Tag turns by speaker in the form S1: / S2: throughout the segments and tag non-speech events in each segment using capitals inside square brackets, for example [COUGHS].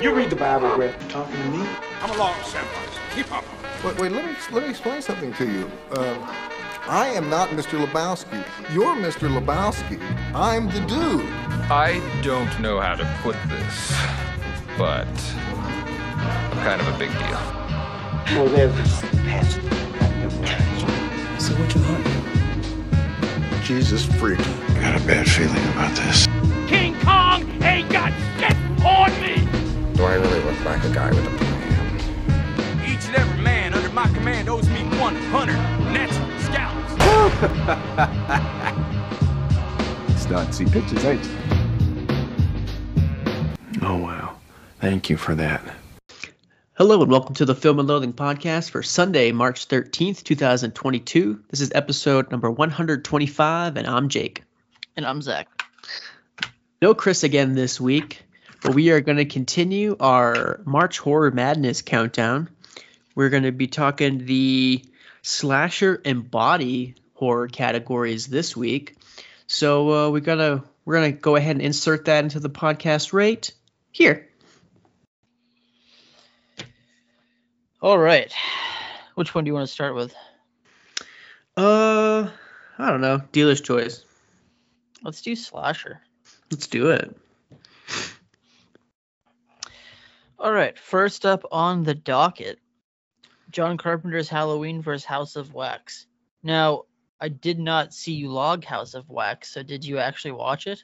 S1: You read the Bible, Greg.
S2: Talking to me?
S3: I'm a law samurai. Keep up.
S4: Wait, wait, let me let me explain something to you. Uh, I am not Mr. Lebowski. You're Mr. Lebowski. I'm the dude.
S5: I don't know how to put this, but I'm kind of a big deal.
S1: Well, there's past
S2: So what you hunt?
S4: Jesus freak.
S3: I got a bad feeling about this.
S4: Do I really look like a guy with a plan?
S3: Each and every man under my command owes me 100 net scalps. [LAUGHS]
S2: Starting to see pictures, ain't you? Oh, wow. Thank you for that.
S6: Hello and welcome to the Film and Loathing podcast for Sunday, March 13th, 2022. This is episode number 125, and I'm Jake.
S7: And I'm Zach.
S6: No Chris again this week, but we are going to continue our March Horror Madness countdown. We're going to be talking the slasher and body horror categories this week. So uh, we're gonna we're gonna go ahead and insert that into the podcast right here.
S7: All right. Which one do you want to start with?
S6: Uh, I don't know. Dealer's choice.
S7: Let's do slasher.
S6: Let's do it.
S7: All right. First up on the docket, John Carpenter's Halloween vs. House of Wax. Now, I did not see you log House of Wax, so did you actually watch it?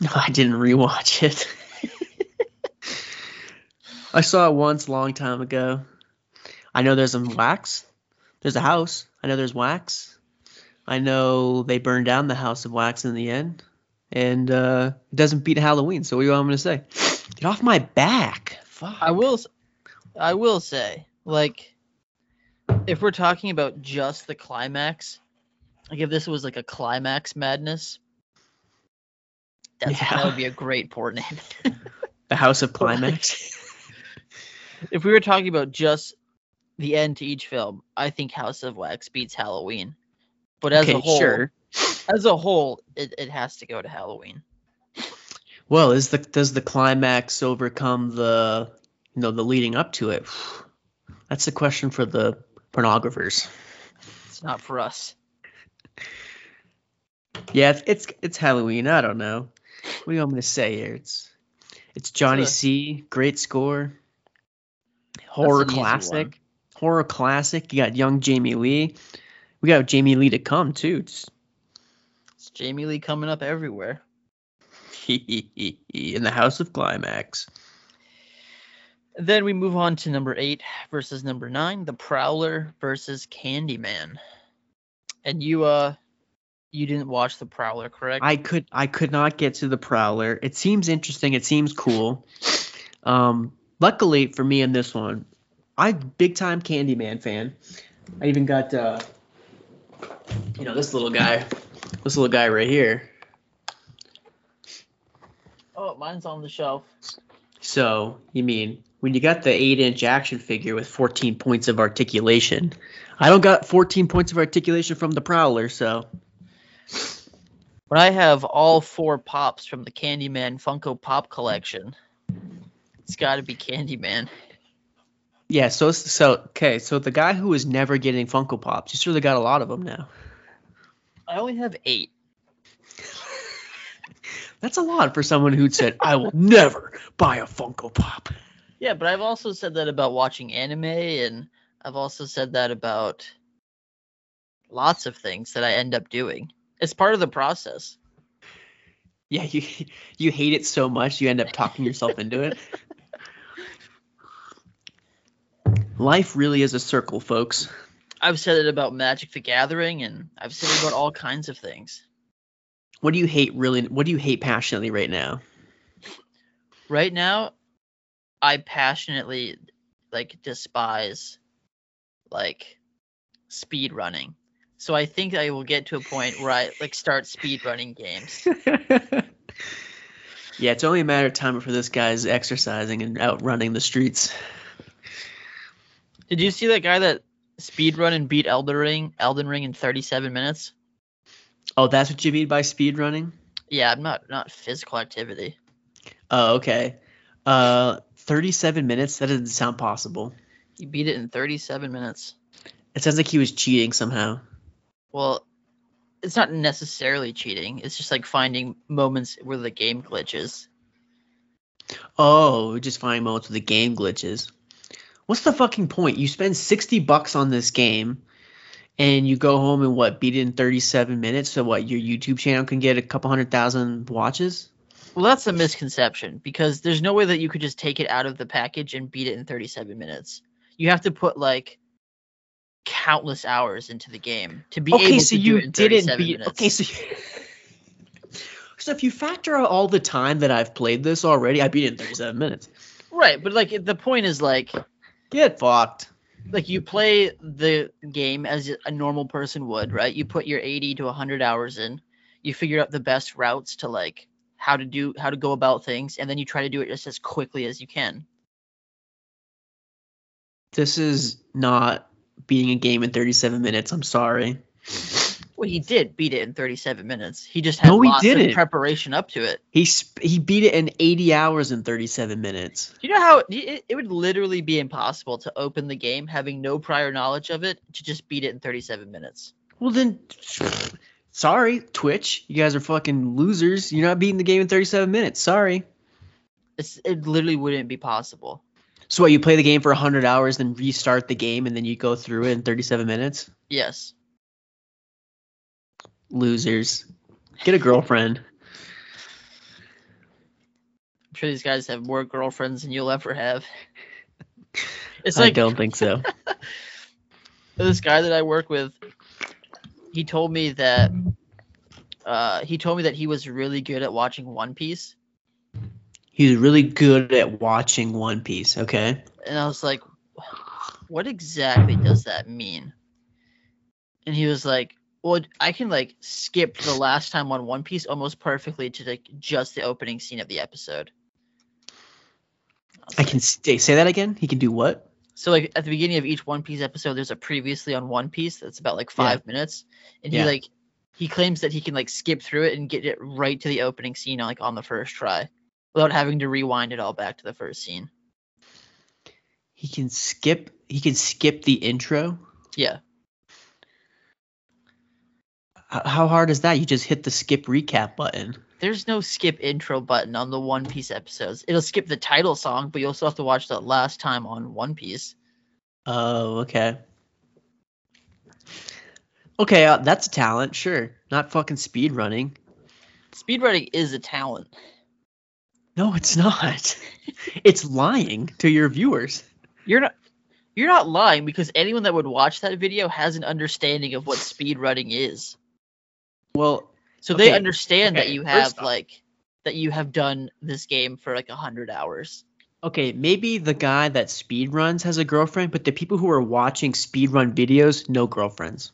S6: No, I didn't rewatch it. I saw it once a long time ago. I know there's some wax. There's a house. I know there's wax. I know they burned down the house of wax in the end. And uh, it doesn't beat Halloween, so what do you want me to say? Get off my back. Fuck.
S7: I will I will say, like if we're talking about just the climax, like if this was like a climax madness, that's
S6: Yeah.
S7: that would be a great port name. [LAUGHS]
S6: The House of [LAUGHS] Climax. [LAUGHS]
S7: if we were talking about just the end to each film, I think House of Wax beats Halloween. But as
S6: okay,
S7: a whole,
S6: sure.
S7: as a whole, it, it has to go to Halloween.
S6: Well, is the does the climax overcome the you know the leading up to it? [SIGHS] That's the question for the pornographers.
S7: It's not for us.
S6: Yeah, it's it's, it's Halloween. I don't know. What do you want me to say here? It's it's Johnny
S7: a-
S6: C. Great score. Horror
S7: an easy one.
S6: classic. Horror classic. You got young Jamie Lee. We got Jamie Lee to come too. It's
S7: It's Jamie Lee coming up everywhere. [LAUGHS]
S6: in the House of Climax.
S7: Then we move on to number eight versus number nine, The Prowler versus Candyman. And you uh you didn't watch The Prowler, correct?
S6: I could I could not get to the Prowler. It seems interesting. It seems cool. Um, luckily for me in this one, I'm big time Candyman fan. I even got uh, you know this little guy, this little guy right here.
S7: Oh, mine's on the shelf.
S6: So you mean when you got the eight inch action figure with 14 points of articulation? I don't got 14 points of articulation from the Prowler, so
S7: But I have all four pops from the Candyman Funko Pop collection. It's got to be Candyman.
S6: yeah. So so okay. So the guy who is never getting Funko Pops, he's really got a lot of them now.
S7: I only have eight.
S6: That's a lot for someone who said, "I will never buy a Funko Pop."
S7: Yeah, but I've also said that about watching anime, and I've also said that about lots of things that I end up doing. It's part of the process.
S6: Yeah, you you hate it so much you end up talking yourself into it. Life really is a circle, folks.
S7: I've said it about Magic the Gathering, and I've said it about all kinds of things.
S6: What do you hate really? What do you hate passionately right now?
S7: Right now, I passionately like despise like speed running. So I think I will get to a point where I like start speed running games. [LAUGHS]
S6: yeah, it's only a matter of time before this guy's exercising and out running the streets.
S7: Did you see that guy that speed run and beat Elden Ring, Elden Ring in 37 minutes?
S6: Oh, that's what you mean by speed running?
S7: Yeah, I'm not not physical activity.
S6: Oh, okay. Uh, 37 minutes? That doesn't sound possible.
S7: He beat it in 37 minutes.
S6: It sounds like he was cheating somehow.
S7: Well, it's not necessarily cheating. It's just like finding moments where the game glitches.
S6: Oh, just finding moments where the game glitches. What's the fucking point? You spend 60 bucks on this game and you go home and what, beat it in 37 minutes so what, your YouTube channel can get a couple hundred thousand watches?
S7: Well, that's a misconception because there's no way that you could just take it out of the package and beat it in 37 minutes. You have to put like countless hours into the game to be
S6: okay,
S7: able
S6: so
S7: to do
S6: you
S7: it in
S6: didn't
S7: 37
S6: beat
S7: minutes.
S6: Okay, so [LAUGHS] So if you factor out all the time that I've played this already, I beat it in 37 minutes.
S7: Right, but like the point is like
S6: Get fucked.
S7: Like you play the game as a normal person would, right? You put your 80 to 100 hours in. You figure out the best routes to like how to do how to go about things and then you try to do it just as quickly as you can.
S6: This is not beating a game in 37 minutes. I'm sorry.
S7: Well, he did beat it in 37 minutes. He just had
S6: No, he didn't.
S7: preparation up to it.
S6: He sp- he beat it in 80 hours in 37 minutes.
S7: Do you know how it, it would literally be impossible to open the game having no prior knowledge of it to just beat it in 37 minutes?
S6: Well then, sorry, Twitch. You guys are fucking losers. You're not beating the game in 37 minutes. Sorry.
S7: It's, it literally wouldn't be possible.
S6: So what? You play the game for 100 hours, then restart the game, and then you go through it in 37 minutes.
S7: Yes.
S6: Losers. Get a girlfriend.
S7: I'm sure these guys have more girlfriends than you'll ever have. [LAUGHS] It's like, I
S6: don't think so. [LAUGHS]
S7: this guy that I work with, he told me that uh, he told me that he was really good at watching One Piece,
S6: He's really good at watching One Piece. Okay.
S7: and I was like, "What exactly does that mean?" And he was like, "Well, I can like skip the last time on One Piece almost perfectly to like just the opening scene of the episode."
S6: I can stay, say that again. He can do what?
S7: So like at the beginning of each One Piece episode, there's a previously on One Piece that's about like five minutes, and
S6: Yeah.
S7: he like he claims that he can like skip through it and get it right to the opening scene like on the first try, without having to rewind it all back to the first scene.
S6: He can skip. He can skip the intro.
S7: Yeah,
S6: How hard is that? You just hit the skip recap button.
S7: there's no skip intro button on the One Piece episodes. It'll skip the title song, but you also have to watch the last time on One Piece.
S6: Oh, okay. Okay, uh, that's a talent, sure. Not fucking speed running.
S7: Speedrunning is a talent.
S6: No, it's not. [LAUGHS] it's lying to your viewers.
S7: You're not. You're not lying because anyone that would watch that video has an understanding of what speedrunning is.
S6: Well,
S7: So they
S6: Okay,
S7: understand that you have
S6: off-
S7: like that you have done this game for like a hundred hours.
S6: okay, maybe the guy that speed runs has a girlfriend, but the people who are watching speed run videos, no girlfriends.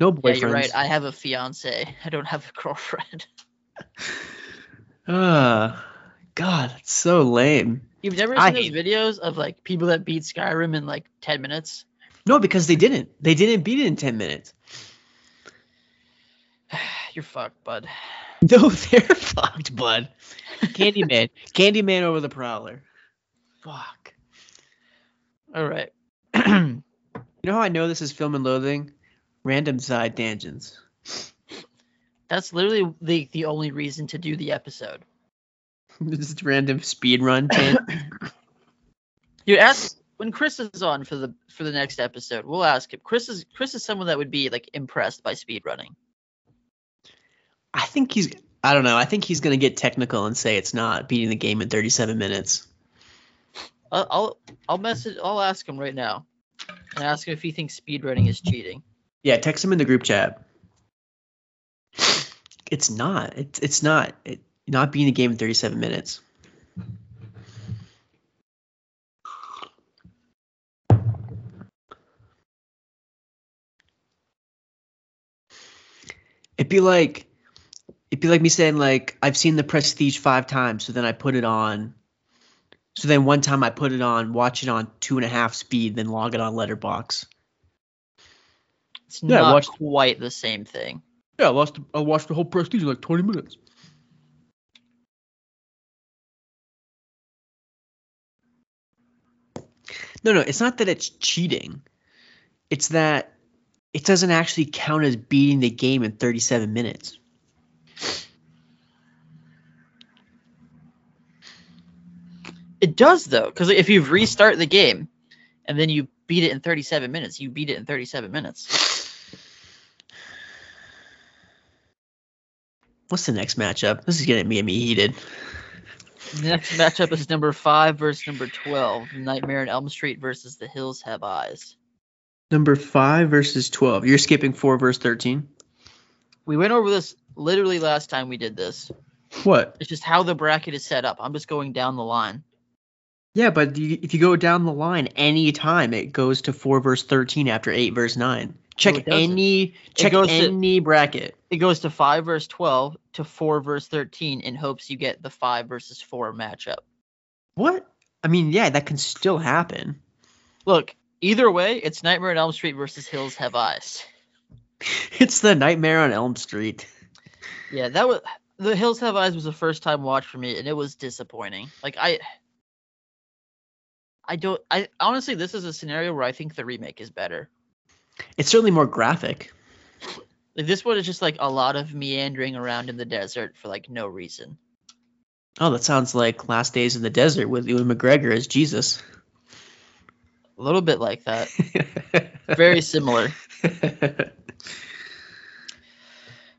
S6: No boyfriends.
S7: Yeah, you're right. I have a fiance. I don't have a girlfriend. [LAUGHS]
S6: Ah, God, it's so lame.
S7: You've never
S6: I
S7: seen those videos of like people that beat Skyrim in like ten minutes?
S6: No, because they didn't. They didn't beat it in 10 minutes. [SIGHS]
S7: You're fucked, bud. [LAUGHS]
S6: No, they're fucked, bud. [LAUGHS] Candyman. Candyman over the Prowler. Fuck.
S7: All right. [CLEARS THROAT]
S6: You know how I know this is film and loathing? Random side tangents.
S7: That's literally the the only reason to do the episode. [LAUGHS]
S6: Just random speed run tan- [COUGHS] [COUGHS]
S7: You ask when Chris is on for the for the next episode. We'll ask him. Chris is Chris is someone that would be like impressed by speedrunning.
S6: I think he's I don't know. I think he's gonna get technical and say it's not beating the game in 37 minutes.
S7: I'll, I'll I'll message. I'll ask him right now, and ask him if he thinks speedrunning is cheating.
S6: Yeah, text him in the group chat. It's not. It's it's not. It, not beating the game in 37 minutes. It'd be like it'd be like me saying like I've seen the Prestige five times, so then I put it on. So then one time I put it on, watch it on two and a half speed, then log it on Letterboxd.
S7: It's
S6: Yeah,
S7: not
S6: watch-
S7: quite the same thing.
S6: Yeah, I lost. I watched the whole Prestige in like 20 minutes. No, no, it's not that it's cheating. It's that it doesn't actually count as beating the game in 37 minutes.
S7: It does though, because if you restart the game and then you beat it in 37 minutes, you beat it in 37 minutes.
S6: What's the next matchup? This is getting me, and me heated.
S7: The next matchup is number five versus number 12. Nightmare on Elm Street versus The Hills Have Eyes.
S6: Number 5 versus 12. You're skipping 4 versus 13?
S7: We went over this literally last time we did this.
S6: What?
S7: It's just how the bracket is set up. I'm just going down the line.
S6: Yeah, but if you go down the line any time, it goes to 4 verse 13 after 8 verse 9. Check
S7: it
S6: any check
S7: goes to-
S6: any bracket.
S7: It goes to 5 verse 12 to 4 verse 13 in hopes you get the 5 versus 4 matchup.
S6: What? I mean, yeah, that can still happen.
S7: Look, either way, it's Nightmare on Elm Street versus Hills Have Eyes. [LAUGHS]
S6: It's the Nightmare on Elm Street.
S7: Yeah, that was The Hills Have Eyes was a first time watch for me and it was disappointing. Like I I don't I honestly this is a scenario where I think the remake is better.
S6: It's certainly more graphic.
S7: Like this one is just like a lot of meandering around in the desert for like no reason.
S6: Oh, that sounds like Last Days in the Desert with Ewan McGregor as Jesus.
S7: A little bit like that. [LAUGHS] Very similar.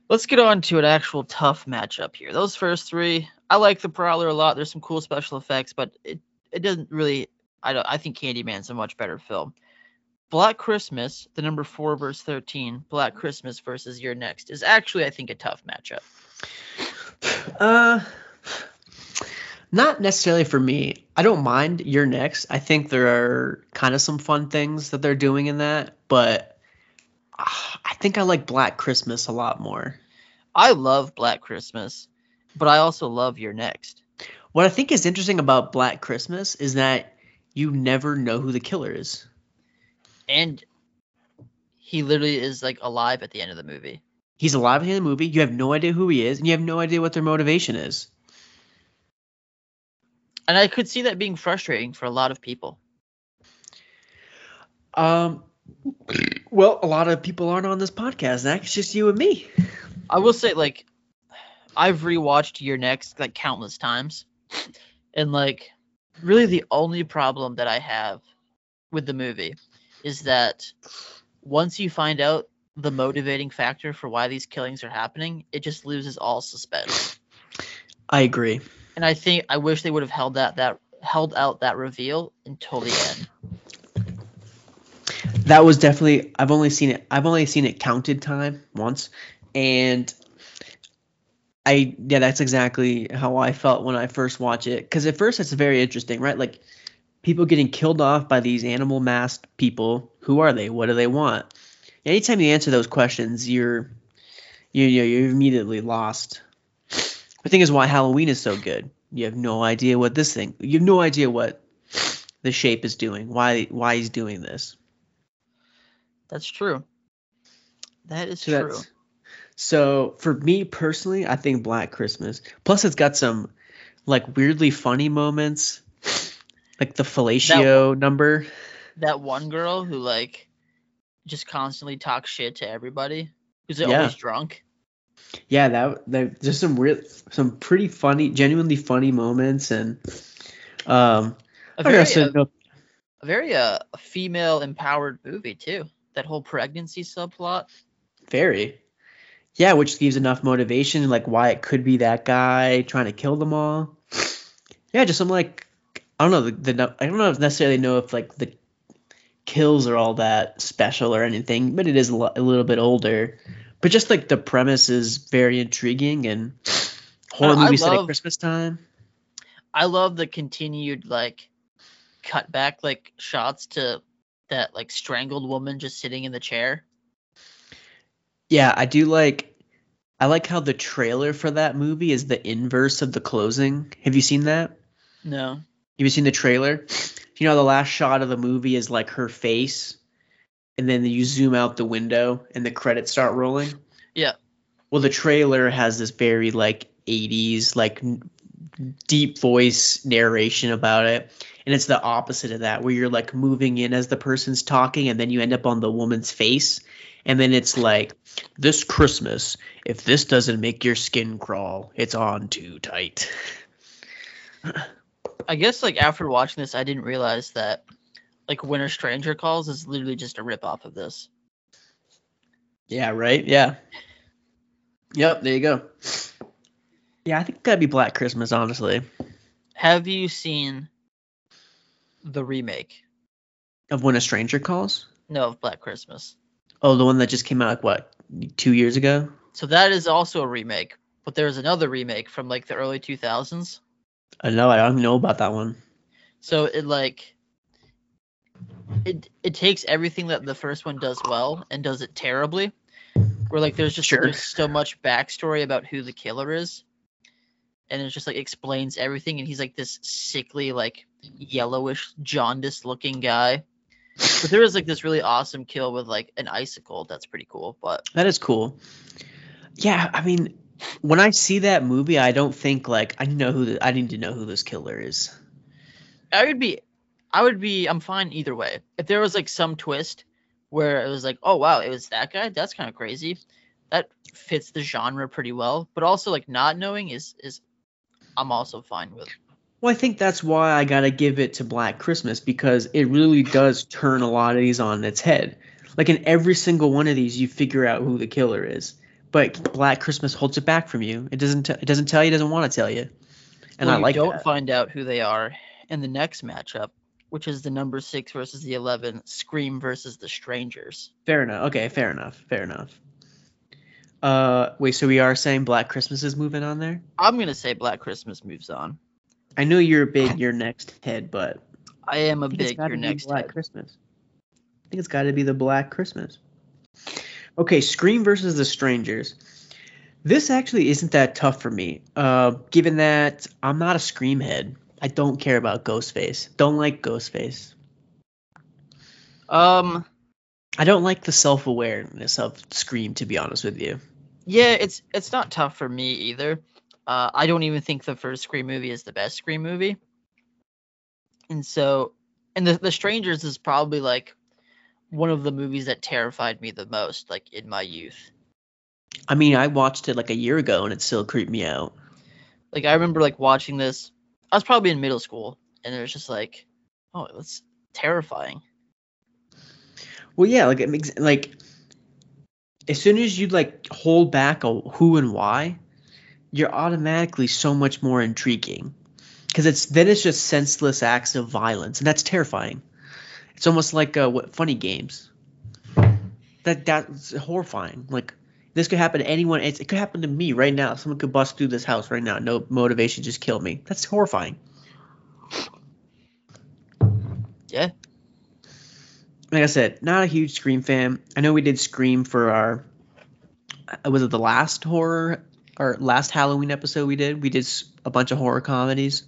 S7: Let's get on to an actual tough matchup here. Those first three, I like the Prowler a lot. There's some cool special effects, but it, it doesn't really. I don't. I think Candyman's a much better film. Black Christmas, the number four verse thirteen, Black Christmas versus You're Next is actually, I think, a tough matchup.
S6: Uh, not necessarily for me. I don't mind You're Next. I think there are kind of some fun things that they're doing in that, but ah, I think I like Black Christmas a lot more.
S7: I love Black Christmas, but I also love You're Next.
S6: What I think is interesting about Black Christmas is that you never know who the killer is.
S7: And he literally is like alive at the end of the movie.
S6: He's alive in the movie. You have no idea who he is, and you have no idea what their motivation is.
S7: And I could see that being frustrating for a lot of people.
S6: Um, well, a lot of people aren't on this podcast, Zach. It's just you and me.
S7: I will say, like, I've rewatched You're Next like countless times, [LAUGHS] and like, really the only problem that I have with the movie is that once you find out the motivating factor for why these killings are happening, it just loses all suspense.
S6: I agree.
S7: And I think I wish they would have held that that held out that reveal until the end.
S6: That was definitely. I've only seen it. I've only seen it counted time once, and I yeah, that's exactly how I felt when I first watched it. Because at first it's very interesting, right? Like people getting killed off by these animal masked people. Who are they? What do they want? Anytime you answer those questions, you're you know you're immediately lost. The thing is why Halloween is so good. You have no idea what this thing. You have no idea what the shape is doing. Why why he's doing this.
S7: That's true. That is
S6: So
S7: true.
S6: that's so for me personally, I think Black Christmas. Plus, it's got some like weirdly funny moments, like the fellatio number.
S7: that one girl who like just constantly talks shit to everybody who's
S6: Yeah.
S7: always drunk.
S6: Yeah, that that just some real, some pretty funny, genuinely funny moments, and um,
S7: a very,
S6: guess
S7: uh,
S6: no-
S7: a very uh, female empowered movie too. That whole pregnancy subplot.
S6: very, yeah, which gives enough motivation, like why it could be that guy trying to kill them all. Yeah, just some like I don't know the, the I don't know if necessarily know if like the kills are all that special or anything, but it is a, lo- a little bit older. But just like the premise is very intriguing and horror
S7: I
S6: movies set at Christmas time.
S7: I love the continued like cut back like shots to that like strangled woman just sitting in the chair.
S6: Yeah, I do like. I like how the trailer for that movie is the inverse of the closing. Have you seen that?
S7: No.
S6: Have you seen the trailer? You know, the last shot of the movie is like her face, and then you zoom out the window and the credits start rolling.
S7: Yeah.
S6: Well, the trailer has this very like 80s, like deep voice narration about it. And it's the opposite of that, where you're like moving in as the person's talking, and then you end up on the woman's face. And then it's like, this Christmas, if this doesn't make your skin crawl, it's on too tight.
S7: I guess like after watching this, I didn't realize that like a Stranger Calls is literally just a rip off of this.
S6: Yeah, right? Yeah. Yep, there you go. Yeah, I think that'd be Black Christmas, honestly.
S7: Have you seen the remake?
S6: Of When a Stranger Calls?
S7: No, of Black Christmas.
S6: Oh, the one that just came out like what, two years ago?
S7: So that is also a remake, but there's another remake from like the early 2000s.
S6: I know, I don't know about that one.
S7: So it like it it takes everything that the first one does well and does it terribly. Where like there's just
S6: Sure.
S7: there's so much backstory about who the killer is. And it just like explains everything and he's like this sickly, like yellowish, jaundiced looking guy. But there is like this really awesome kill with like an icicle. That's pretty cool. But
S6: That is cool. Yeah, I mean, when I see that movie, I don't think like I know who the, I need to know who this killer is.
S7: I would be I would be I'm fine either way. If there was like some twist where it was like, oh wow, it was that guy, that's kind of crazy. That fits the genre pretty well. But also like not knowing is is I'm also fine with.
S6: Well, I think that's why I gotta give it to Black Christmas because it really does turn a lot of these on its head. Like in every single one of these, you figure out who the killer is, but Black Christmas holds it back from you. It doesn't. T- it doesn't tell you. It doesn't want to tell you. And
S7: well,
S6: I
S7: you
S6: like
S7: don't
S6: that.
S7: find out who they are in the next matchup, which is the number six versus the eleven, Scream versus the Strangers.
S6: Fair enough. Okay, fair enough. Fair enough. Uh, wait. So we are saying Black Christmas is moving on there.
S7: I'm gonna say Black Christmas moves on.
S6: I know you're a big [LAUGHS] you're next head, but
S7: I am a
S6: I think it's
S7: big
S6: you're
S7: next
S6: Black
S7: head.
S6: Christmas. I think it's got to be the Black Christmas. Okay, Scream versus the Strangers. This actually isn't that tough for me, uh, given that I'm not a Scream head. I don't care about Ghostface. Don't like Ghostface.
S7: Um,
S6: I don't like the self awareness of Scream, to be honest with you.
S7: Yeah, it's it's not tough for me either. Uh, I don't even think the first Scream movie is the best Scream movie, and so, and the the Strangers is probably like one of the movies that terrified me the most, like in my youth.
S6: I mean, I watched it like a year ago and it still creeped me out.
S7: Like I remember like watching this. I was probably in middle school, and it was just like, oh, it's terrifying.
S6: Well, yeah, like it makes like as soon as you like hold back a who and why, you're automatically so much more intriguing because it's then it's just senseless acts of violence, and that's terrifying. It's almost like uh, what funny games. That that's horrifying. Like this could happen to anyone. It's, it could happen to me right now. Someone could bust through this house right now. No motivation, just kill me. That's horrifying.
S7: Yeah.
S6: like I said, not a huge Scream fan. I know we did Scream for our uh, was it the last horror or last Halloween episode we did? We did a bunch of horror comedies.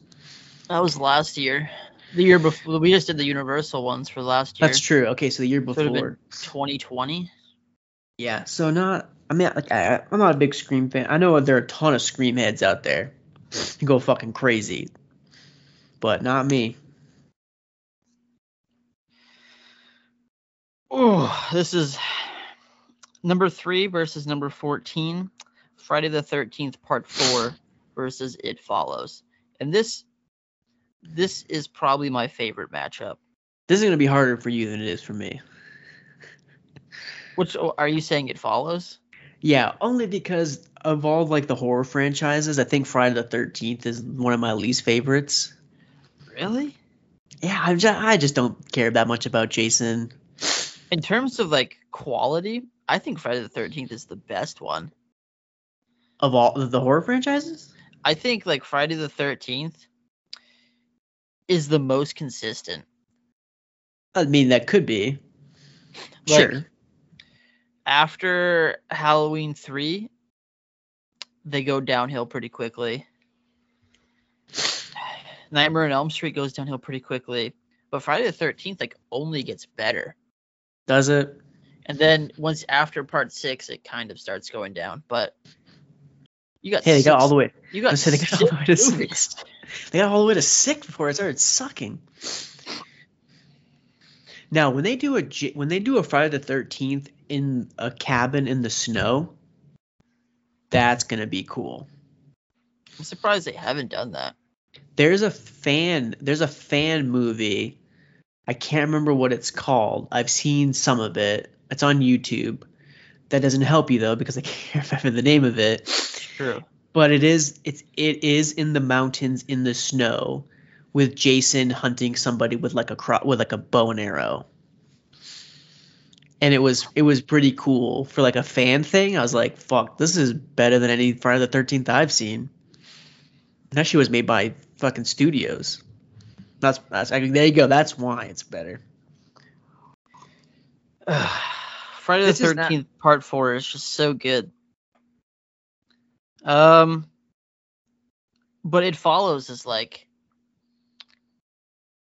S7: That was last year. The year before, we just did the Universal ones for last year.
S6: That's true. Okay, so the year
S7: So it would've been
S6: before.
S7: 2020.
S6: Yeah, so not. I mean, like I, I'm not a big Scream fan. I know there are a ton of Scream heads out there who go fucking crazy, but not me.
S7: Oh, this is number three versus number 14. Friday the 13th, part four versus It Follows. And this this is probably my favorite matchup.
S6: This is gonna be harder for you than it is for me.
S7: Which oh, are you saying It Follows?
S6: Yeah, only because of all like the horror franchises, I think Friday the Thirteenth is one of my least favorites.
S7: Really?
S6: Yeah, I just, I just don't care that much about Jason.
S7: In terms of like quality, I think Friday the 13th is the best one.
S6: Of all of the horror franchises?
S7: I think like Friday the 13th is the most consistent.
S6: I mean, that could be.
S7: Like,
S6: sure.
S7: after Halloween 3, they go downhill pretty quickly. [SIGHS] Nightmare on Elm Street goes downhill pretty quickly, but Friday the 13th like only gets better.
S6: Does it?
S7: And then once after part 6 it kind of starts going down, but You got
S6: Hey, they got all the way.
S7: You got [LAUGHS]
S6: they got all the way to
S7: six [LAUGHS]
S6: They got all the way to six before it started sucking. Now, when they do a when they do a Friday the Thirteenth in a cabin in the snow, that's gonna be cool.
S7: I'm surprised they haven't done that.
S6: There's a fan. There's a fan movie. I can't remember what it's called. I've seen some of it. It's on YouTube. That doesn't help you though because I can't [LAUGHS] remember the name of it.
S7: True.
S6: but it is it's it is in the mountains in the snow with Jason hunting somebody with like a cro- with like a bow and arrow. And it was it was pretty cool for like a fan thing. I was like, "Fuck, this is better than any Friday the Thirteenth I've seen." And that shit was made by fucking studios. That's that's I mean, there you go. That's why it's better. [SIGHS]
S7: Friday the
S6: This is not-
S7: Thirteenth Part Four is just so good. Um, but it follows is like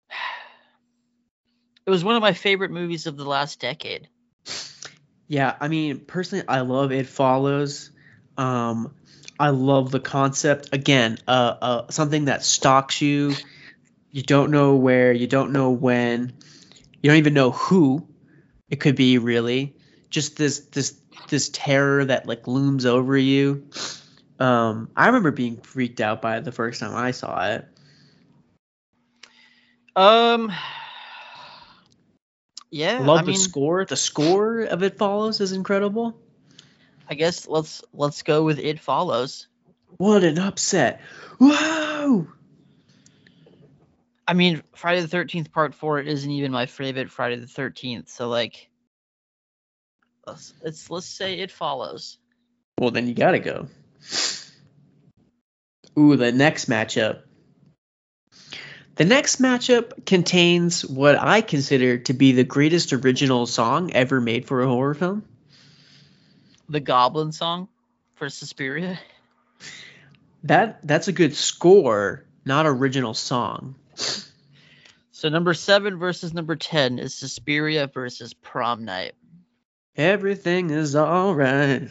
S7: [SIGHS] it was one of my favorite movies of the last decade.
S6: Yeah, I mean, personally, I love It Follows. Um, I love the concept. Again, uh, uh, something that stalks you. You don't know where, you don't know when, you don't even know who it could be. Really, just this this this terror that like looms over you. Um, I remember being freaked out by it the first time I saw it.
S7: Um, yeah,
S6: I love
S7: I
S6: the
S7: mean,
S6: score. The score of It Follows is incredible.
S7: I guess let's let's go with It Follows.
S6: What an upset! Whoa!
S7: I mean, Friday the Thirteenth Part Four isn't even my favorite Friday the Thirteenth, so like, let's let's, let's say It Follows.
S6: Well, then you gotta go. Ooh, the next matchup. The next matchup contains what I consider to be the greatest original song ever made for a horror film.
S7: The Goblin song for Suspiria.
S6: That that's a good score, not original song.
S7: So number seven versus number ten is Suspiria versus Prom Night.
S6: Everything is all right.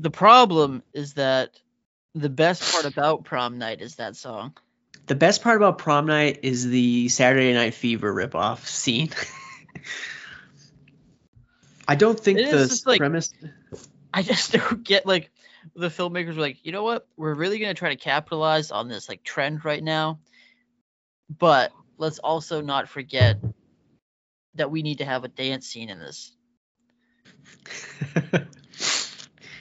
S7: The problem is that the best part about Prom Night is that song.
S6: The best part about prom night is the Saturday Night Fever ripoff scene. [LAUGHS] I don't think
S7: It
S6: the
S7: like-
S6: premise.
S7: I just don't get like the filmmakers were like, you know what? We're really gonna try to capitalize on this like trend right now, but let's also not forget that we need to have a dance scene in this. [LAUGHS]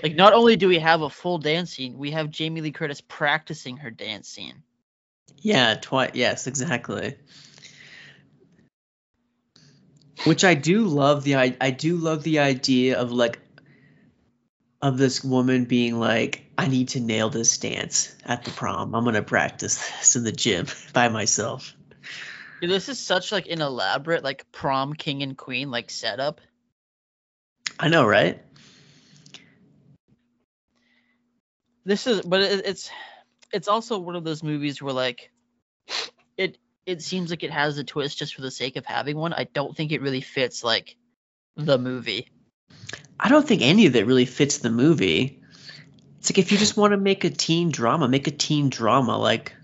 S7: Like, not only do we have a full dance scene, we have Jamie Lee Curtis practicing her dance scene.
S6: Yeah, twice. Yes, exactly. Which I do love the I, I do love the idea of like of this woman being like, I need to nail this dance at the prom. I'm gonna practice this in the gym [LAUGHS] by myself.
S7: Dude, this is such like an elaborate like prom king and queen like setup.
S6: I know, right?
S7: This is, but it, it's it's also one of those movies where like it it seems like it has a twist just for the sake of having one. I don't think it really fits like the movie.
S6: I don't think any of it really fits the movie. It's like if you just want to make a teen drama, make a teen drama, like,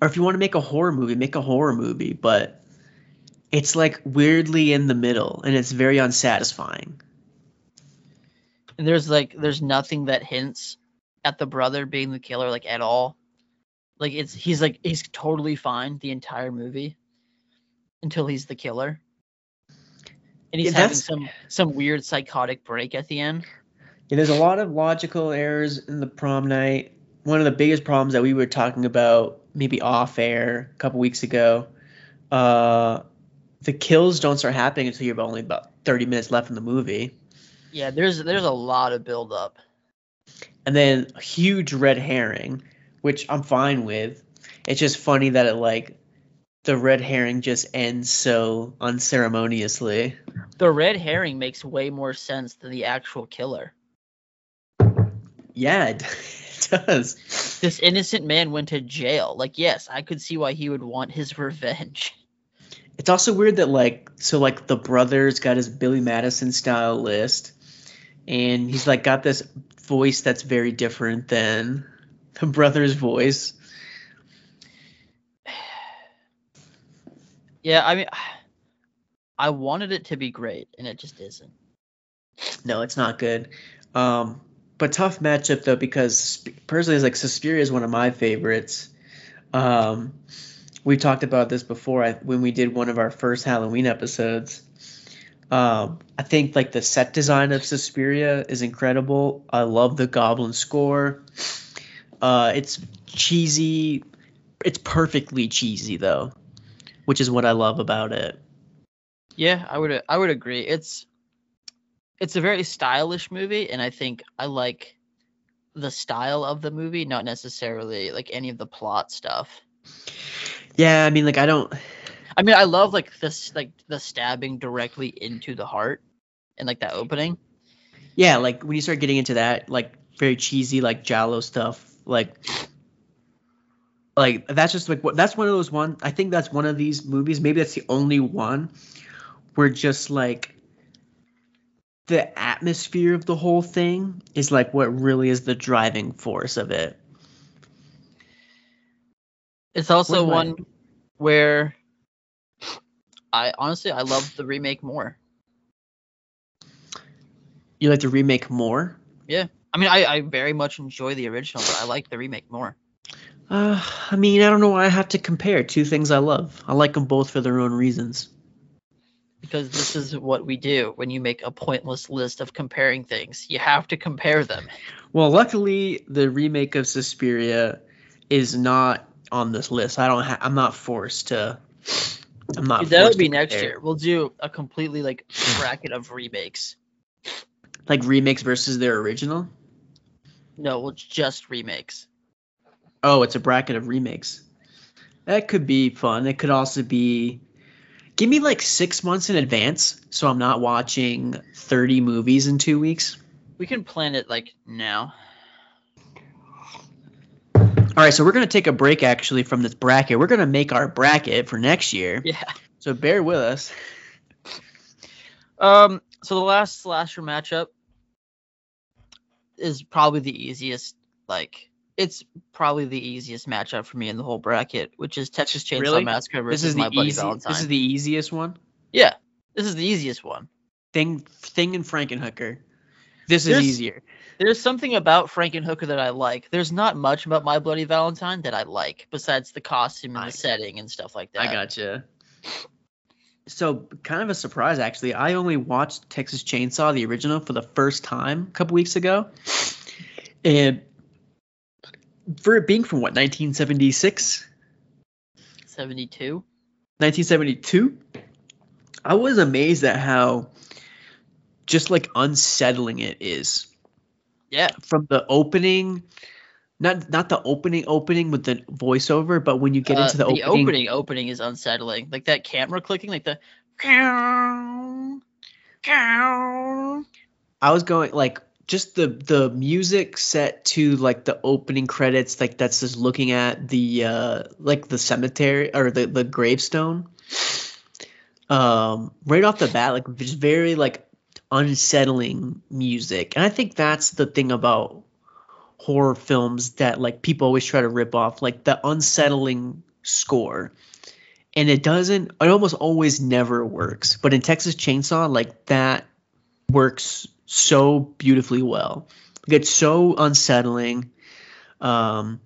S6: or if you want to make a horror movie, make a horror movie. But it's like weirdly in the middle, and it's very unsatisfying.
S7: And there's like there's nothing that hints at the brother being the killer like at all. Like it's he's like he's totally fine the entire movie until he's the killer. And he's
S6: Yeah,
S7: having some some weird psychotic break at the end.
S6: Yeah, there's a lot of logical errors in the prom night. One of the biggest problems that we were talking about maybe off air a couple weeks ago, uh, the kills don't start happening until you have only about 30 minutes left in the movie.
S7: Yeah, there's there's a lot of build up.
S6: And then a huge red herring, which I'm fine with. It's just funny that it like the red herring just ends so unceremoniously.
S7: The red herring makes way more sense than the actual killer.
S6: Yeah, it, it [LAUGHS] does.
S7: This innocent man went to jail. Like, yes, I could see why he would want his [LAUGHS] revenge.
S6: It's also weird that like so like the brothers got his Billy Madison style list, and he's like got this voice that's very different than the brother's voice.
S7: Yeah, I mean, I wanted it to be great, and it just isn't.
S6: No, it's not good. Um, but tough matchup though because personally, it's like Suspiria is one of my favorites. Um, we talked about this before I, when we did one of our first Halloween episodes. Um, I think like the set design of Suspiria is incredible. I love the Goblin score. Uh, it's cheesy. It's perfectly cheesy though, which is what I love about it.
S7: Yeah, I would I would agree. It's it's a very stylish movie, and I think I like the style of the movie, not necessarily like any of the plot stuff.
S6: Yeah, I mean, like I don't.
S7: I mean, I love like this like the stabbing directly into the heart and like that opening.
S6: Yeah, like when you start getting into that, like very cheesy, like Giallo stuff, like, like that's just like what that's one of those one. I think that's one of these movies. Maybe that's the only one where just like the atmosphere of the whole thing is like what really is the driving force of it.
S7: It's also
S6: What am I-
S7: one where I honestly I love the remake more.
S6: You like the remake more? Yeah.
S7: I mean, I, I very much enjoy the original, but I like the remake more.
S6: Uh, I mean, I don't know why I have to compare two things I love. I like them both for their own reasons.
S7: because this is what we do when you make a pointless list of comparing things. You have to compare them.
S6: Well, luckily, the remake of Suspiria is not on this list. I don't. Ha- I'm not forced to. I'm not. That would
S7: be next year. We'll do a completely like bracket of remakes.
S6: Like remakes versus their original.
S7: No, well, it's just remakes.
S6: Oh, it's a bracket of remakes. That could be fun. It could also be. Give me like six months in advance, so I'm not watching 30 movies in two weeks.
S7: We can plan it like now.
S6: All right, so we're gonna take a break actually from this bracket. We're gonna make our bracket for next year.
S7: Yeah.
S6: So bear with us.
S7: Um. So the last slasher matchup is probably the easiest. Like, it's probably the easiest matchup for me in the whole bracket, which is Texas Chainsaw
S6: Really?
S7: Massacre
S6: This
S7: versus
S6: is
S7: My
S6: the easy.
S7: Valentine.
S6: This is the easiest one.
S7: yeah. This is the easiest one.
S6: Thing, Thing, and Frankenhooker. This is
S7: There's-
S6: easier.
S7: There's something about Frankenhooker that I like. There's not much about My Bloody Valentine that I like, besides the costume and
S6: I-
S7: the setting and stuff like that.
S6: I gotcha. So, kind of a surprise, actually. I only watched Texas Chainsaw, the original, for the first time a couple weeks ago. And for it being from what, 1976?
S7: 72.
S6: 1972? I was amazed at how just like unsettling it is.
S7: Yeah.
S6: From the opening, not not the opening opening with the voiceover, but when you get
S7: Uh,
S6: into the, opening, The
S7: opening opening is unsettling. Like that camera clicking, like the cow, cow.
S6: I was going like just the the music set to like the opening credits, like that's just looking at the uh like the cemetery or the the gravestone. Um, right off the bat, like just very like unsettling music, and I think that's the thing about horror films that like people always try to rip off, like the unsettling score. And it doesn't. It almost always never works. But in Texas Chainsaw, like that works so beautifully well. It's so unsettling. Um,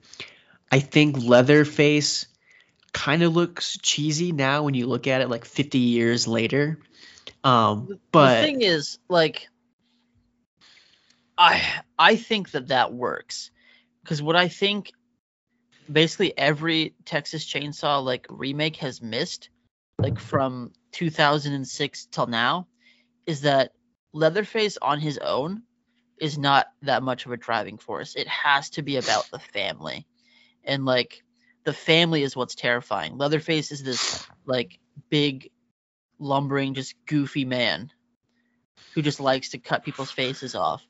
S6: I think Leatherface kind of looks cheesy now when you look at it like 50 years later. Um, but
S7: the thing is, like, I I think that that works because what I think basically every Texas Chainsaw like remake has missed, like from 2006 till now, is that Leatherface on his own is not that much of a driving force. It has to be about the family, and like the family is what's terrifying. Leatherface is this like big, lumbering, just goofy man who just likes to cut people's faces off.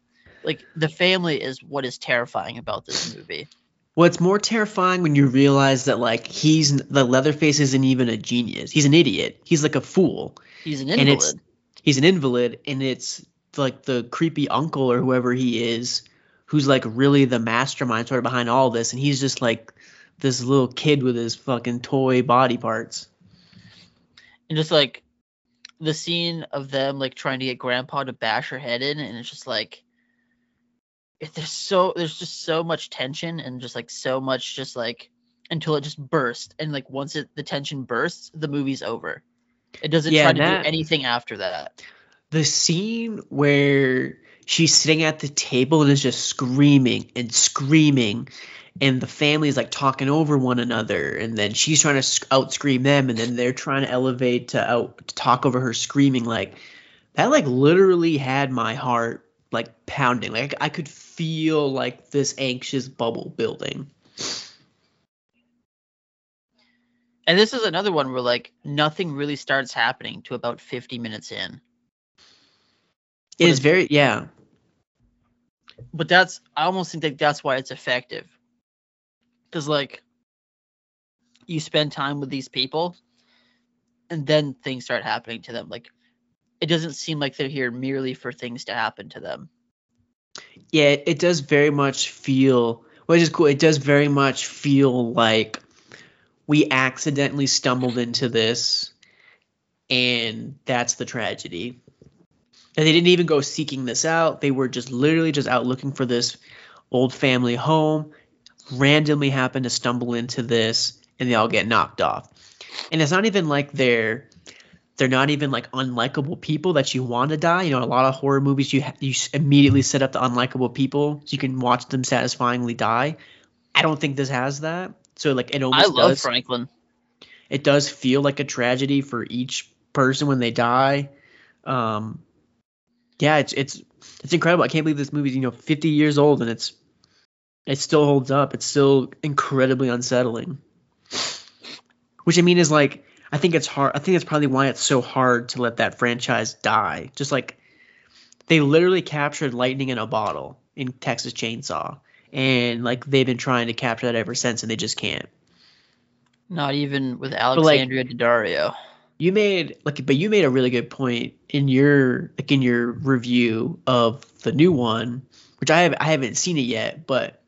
S7: Like the family is what is terrifying about this [LAUGHS] movie.
S6: what's more terrifying when you realize that like he's the Leatherface isn't even a genius. He's an idiot. He's like a fool.
S7: He's an
S6: And
S7: invalid.
S6: it's- He's an invalid, and it's like the creepy uncle or whoever he is who's like really the mastermind sort of behind all this, and he's just like this little kid with his fucking toy body parts.
S7: and just like the scene of them like trying to get grandpa to bash her head in and it's just like if there's so there's just so much tension and just like so much just like until it just bursts and like once it the tension bursts the movie's over. It doesn't
S6: Yeah,
S7: try to
S6: that-
S7: do anything after that.
S6: The scene where she's sitting at the table and is just screaming and screaming, and the family is like talking over one another, and then she's trying to out scream them, and then they're trying to elevate to out to talk over her screaming. Like that, like literally had my heart like pounding. Like I could feel like this anxious bubble building.
S7: and this is another one where like nothing really starts happening to about 50 minutes in
S6: It is very yeah.
S7: but that's I almost think that that's why it's effective. Because like you spend time with these people, and then things start happening to them. Like it doesn't seem like they're here merely for things to happen to them.
S6: Yeah, it, does very much feel, which is cool. It does very much feel like we accidentally stumbled into this, and that's the tragedy. And they didn't even go seeking this out. They were just literally just out looking for this old family home, randomly happen to stumble into this, and they all get knocked off. And it's not even like they're they're not even like unlikable people that you want to die. You know, a lot of horror movies you you immediately set up the unlikable people so you can watch them satisfyingly die. I don't think this has that. So like it almost I
S7: love
S6: does.
S7: Franklin.
S6: It does feel like a tragedy for each person when they die. Um, yeah, it's it's it's incredible. I can't believe this movie's you know 50 years old and it's it still holds up. It's still incredibly unsettling. Which I mean is like I think it's hard. I think that's probably why it's so hard to let that franchise die. Just like they literally captured lightning in a bottle in Texas Chainsaw, and like they've been trying to capture that ever since, and they just can't.
S7: Not even with
S6: like-
S7: Alexandria Daddario.
S6: You made like, but you made a really good point in your like in your review of the new one, which I have I haven't seen it yet, but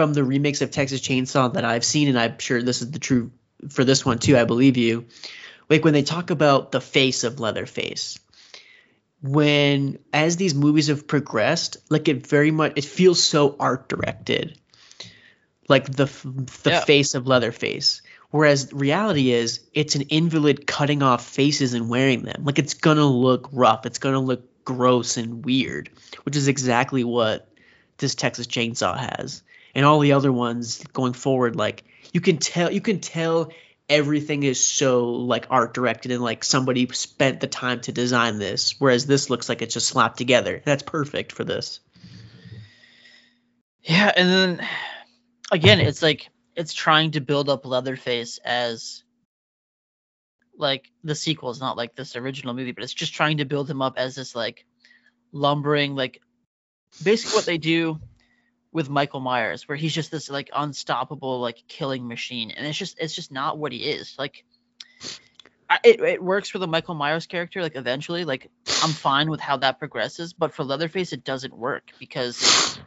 S6: from the remakes of Texas Chainsaw that I've seen, and I'm sure this is the true for this one too. I believe you. Like when they talk about the face of Leatherface, when as these movies have progressed, like it very much it feels so art directed, like the the
S7: Yeah.
S6: face of Leatherface. Whereas reality is, it's an invalid cutting off faces and wearing them. Like it's gonna look rough. It's gonna look gross and weird, which is exactly what this Texas Chainsaw has, and all the other ones going forward. Like you can tell, you can tell everything is so like art directed and like somebody spent the time to design this. Whereas this looks like it's just slapped together. That's perfect for this.
S7: Yeah, and then again, it's like it's trying to build up Leatherface as like the sequel is not like this original movie, but it's just trying to build him up as this like lumbering, like basically what they do with Michael Myers, where he's just this like unstoppable like killing machine, and it's just it's just not what he is. Like, I, it it works for the Michael Myers character, like eventually, like I'm fine with how that progresses, but for Leatherface, it doesn't work because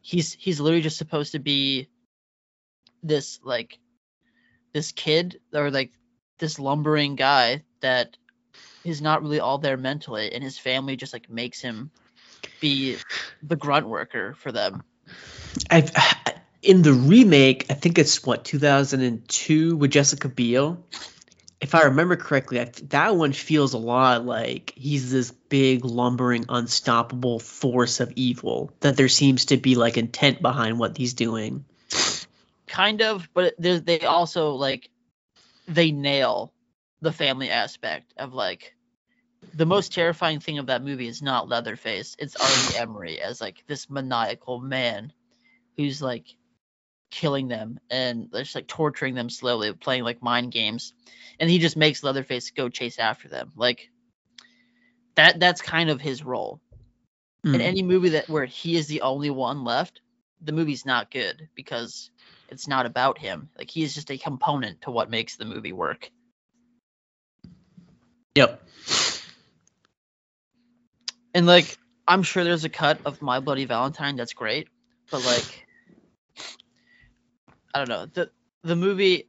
S7: he's he's literally just supposed to be this like this kid or like this lumbering guy that is not really all there mentally and his family just like makes him be the grunt worker for them
S6: I've in the remake, I think it's what 2002 with Jessica Biel. If I remember correctly, I, that one feels a lot like he's this big, lumbering, unstoppable force of evil. That there seems to be like intent behind what he's doing.
S7: kind of but they they also like they nail the family aspect of like the most terrifying thing of that movie is not Leatherface. It's R. Lee [SIGHS] Ermey as like this maniacal man who's like killing them and just like torturing them slowly, playing like mind games. And he just makes Leatherface go chase after them. Like that that's kind of his role. In
S6: Mm.
S7: any movie that where he is the only one left, the movie's not good because it's not about him. Like he is just a component to what makes the movie work.
S6: Yep.
S7: And like I'm sure there's a cut of My Bloody Valentine that's great, but like I don't know. The the movie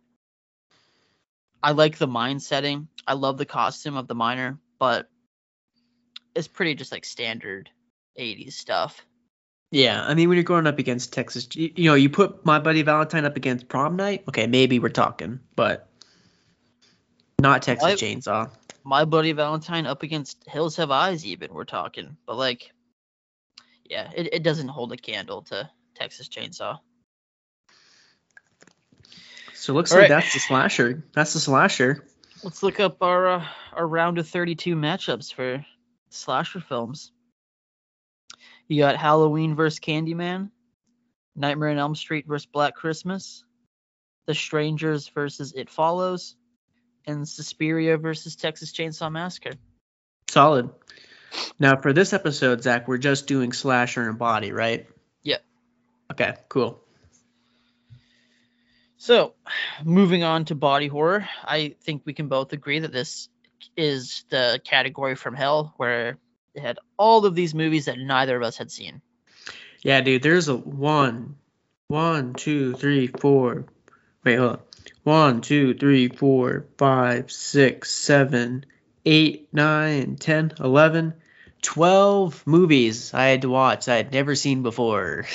S7: I like the mine setting. I love the costume of the miner, but it's pretty just like standard 80s stuff.
S6: Yeah, I mean, when you're going up against Texas, you, you know, you put My Bloody Valentine up against Prom Night. Okay, maybe we're talking, but not Texas
S7: I-
S6: Chainsaw.
S7: My Bloody Valentine up against Hills Have Eyes even we're talking. But like yeah, it, it doesn't hold a candle to Texas Chainsaw.
S6: So it looks
S7: All
S6: like
S7: right.
S6: that's the slasher. That's the slasher.
S7: Let's look up our uh, our round of 32 matchups for slasher films. You got Halloween versus Candyman, Nightmare on Elm Street versus Black Christmas, The Strangers versus It Follows, and Suspiria versus Texas Chainsaw Massacre.
S6: Solid. Now for this episode, Zach, we're just doing slasher and body, right?
S7: Yeah.
S6: Okay, cool.
S7: So, moving on to body horror, I think we can both agree that this is the category from hell where it had all of these movies that neither of us had seen.
S6: Yeah, dude, there's a one, one, two, three, four. Wait, hold on. One, two, three, four, five, six, seven, eight, nine, ten, eleven, twelve movies I had to watch I had never seen before.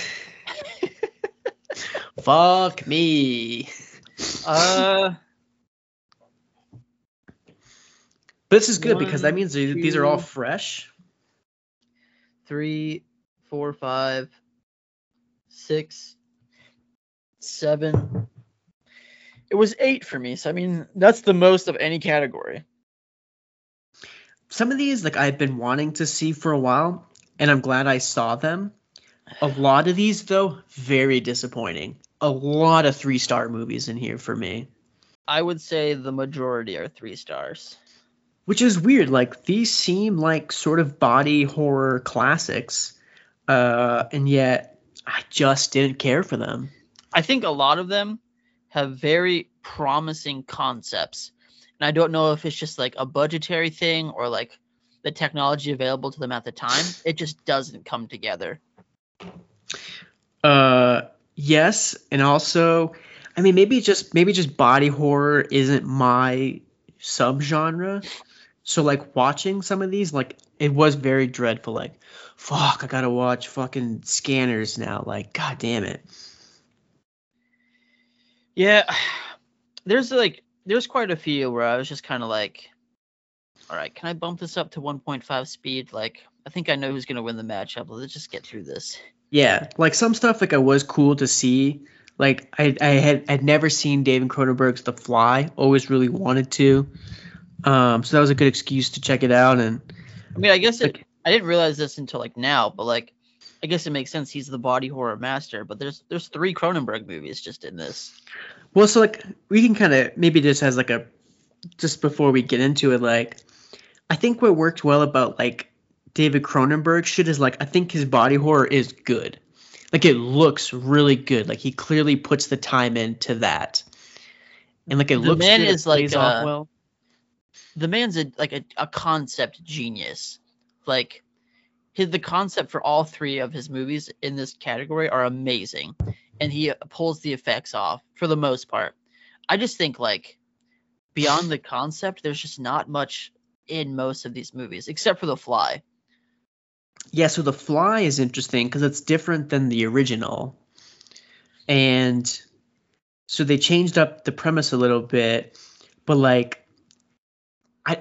S6: [LAUGHS] Fuck me.
S7: Uh,
S6: But this is good because that means these these are all
S7: two.
S6: fresh.
S7: three, four, five, six, seven. It was eight for me. So I mean, that's the most of any category.
S6: Some of these, like I've been wanting to see for a while, and I'm glad I saw them. A lot of these, though, very disappointing. A lot of three star movies in here for me,
S7: I would say the majority are three stars.
S6: which is weird. Like these seem like sort of body horror classics, uh, and yet I just didn't care for them.
S7: I think a lot of them have very promising concepts. And I don't know if it's just like a budgetary thing or like the technology available to them at the time. It just doesn't come together.
S6: Uh, yes, and also, I mean, maybe just maybe just body horror isn't my subgenre. So like watching some of these, like it was very dreadful. Like, fuck, I gotta watch fucking Scanners now. Like, god damn it.
S7: Yeah. [SIGHS] There's like there's quite a few where I was just kind of like all right, can I bump this up to 1.5 speed? Like I think I know who's going to win the matchup. Let's just get through this.
S6: Yeah, like some stuff like I was cool to see. Like I I had I'd never seen David Cronenberg's The Fly. Always really wanted to. Um, so that was a good excuse to check it out. And
S7: I mean, I guess it, I didn't realize this until like now, but like I guess it makes sense he's the body horror master, but there's there's three Cronenberg movies just in this.
S6: Well, so like we can kind of maybe just as like a just before we get into it, like I think what worked well about like David Cronenberg shit is like I think his body horror is good. Like it looks really good. Like he clearly puts the time into that. And like it
S7: The
S6: looks
S7: man
S6: good,
S7: is like, uh,
S6: well.
S7: The man's a like a, a concept genius. Like his the concept for all three of his movies in this category are amazing, and he pulls the effects off for the most part. I just think like beyond the concept, there's just not much in most of these movies except for The Fly.
S6: Yeah, so The Fly is interesting because it's different than the original. And so they changed up the premise a little bit, but like I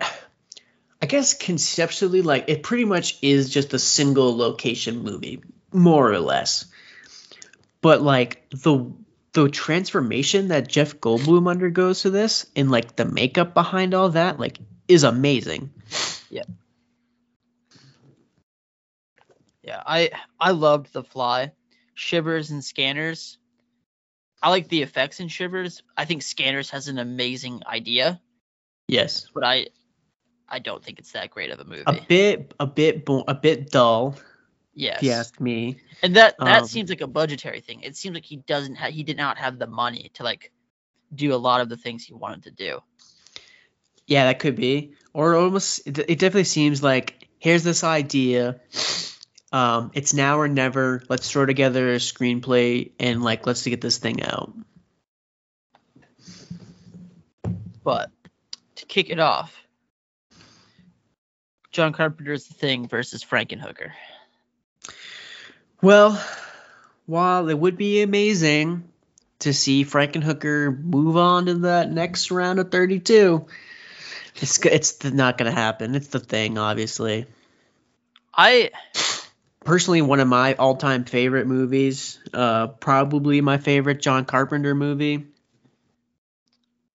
S6: I guess conceptually like it pretty much is just a single location movie, more or less. But like the the transformation that Jeff Goldblum undergoes to this and like the makeup behind all that like is amazing.
S7: Yeah, Yeah, I I loved The Fly, Shivers and Scanners. I like the effects in Shivers. I think Scanners has an amazing idea,
S6: Yes.
S7: but I I don't think it's that great of a movie.
S6: A bit a bit bo- a bit dull.
S7: yes.
S6: if you ask me.
S7: And that that
S6: Um,
S7: seems like a budgetary thing. It seems like he doesn't have he did not have the money to like do a lot of the things he wanted to do.
S6: Yeah, that could be. Or almost, it, it definitely seems like here's this idea. Um, it's now or never. Let's throw together a screenplay and like let's get this thing out.
S7: But to kick it off, John Carpenter's The Thing versus Frankenhooker.
S6: Well, while it would be amazing to see Frankenhooker move on to that next round of 32, it's it's not going to happen. It's the thing, obviously.
S7: I
S6: Personally, one of my all-time favorite movies. Uh, probably my favorite John Carpenter movie.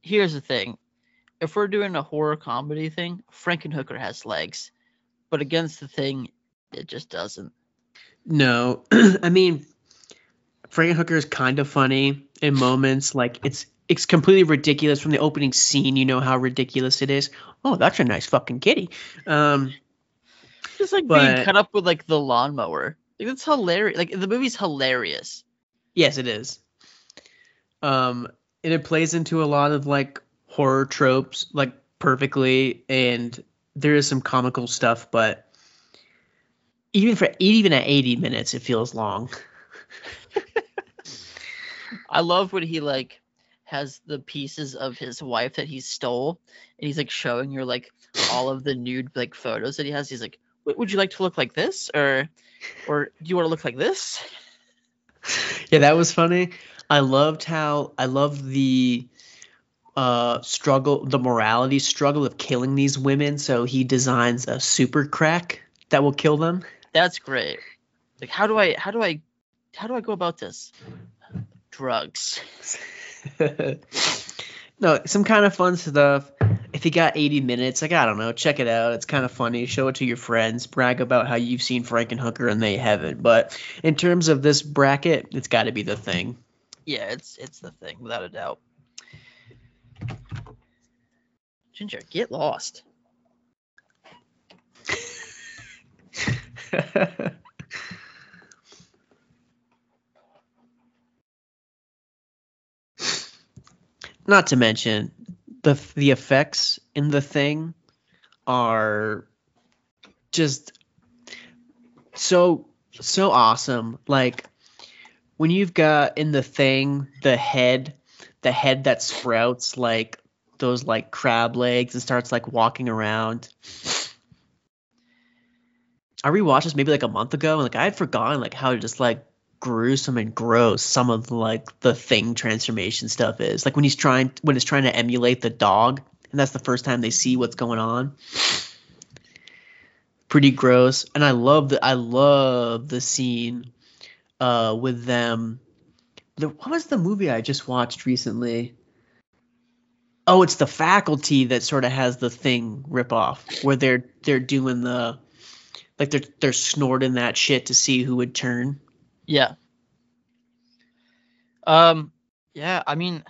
S7: here's the thing. If we're doing a horror comedy thing, Frankenhooker has legs. But against the thing, it just doesn't.
S6: No, [CLEARS THROAT] I mean, Frankenhooker is kind of funny in moments. Like it's it's completely ridiculous from the opening scene. You know how ridiculous it is. Oh, that's a nice fucking kitty. Um,
S7: Just like
S6: But-
S7: being cut up with like the lawnmower. Like that's hilarious. Like the movie's hilarious.
S6: yes, it is. Um, and it plays into a lot of like horror tropes like perfectly, and there is some comical stuff, but even for even at 80 minutes, it feels long. [LAUGHS]
S7: I love when he like has the pieces of his wife that he stole, and he's like showing her like all of the nude like photos that he has. He's like, "Would you like to look like this, or, or do you want to look like this?" [LAUGHS]
S6: yeah, that was funny. I loved how I loved the uh struggle, the morality struggle of killing these women. So he designs a super crack that will kill them.
S7: That's great. Like, how do I, how do I, how do I go about this? Drugs. [LAUGHS]
S6: no, some kind of fun stuff. If you got 80 minutes, like I don't know, check it out. It's kind of funny. Show it to your friends. Brag about how you've seen Frankenhooker and they haven't. But in terms of this bracket, it's got to be the thing.
S7: Yeah, it's it's the thing without a doubt. Ginger, get lost. [LAUGHS]
S6: Not to mention the the effects in the thing are just so so awesome. Like when you've got in the thing the head, the head that sprouts like those like crab legs and starts like walking around. I rewatched this maybe like a month ago and like I had forgotten like how just like gruesome and gross some of like the thing transformation stuff is. Like when he's trying when it's trying to emulate the dog and that's the first time they see what's going on. Pretty gross. And I love the I love the scene uh with them the, what was the movie I just watched recently? Oh, it's the faculty that sort of has the thing rip off where they're they're doing the like they're they're snorting that shit to see who would turn.
S7: Yeah. Um. Yeah. I mean,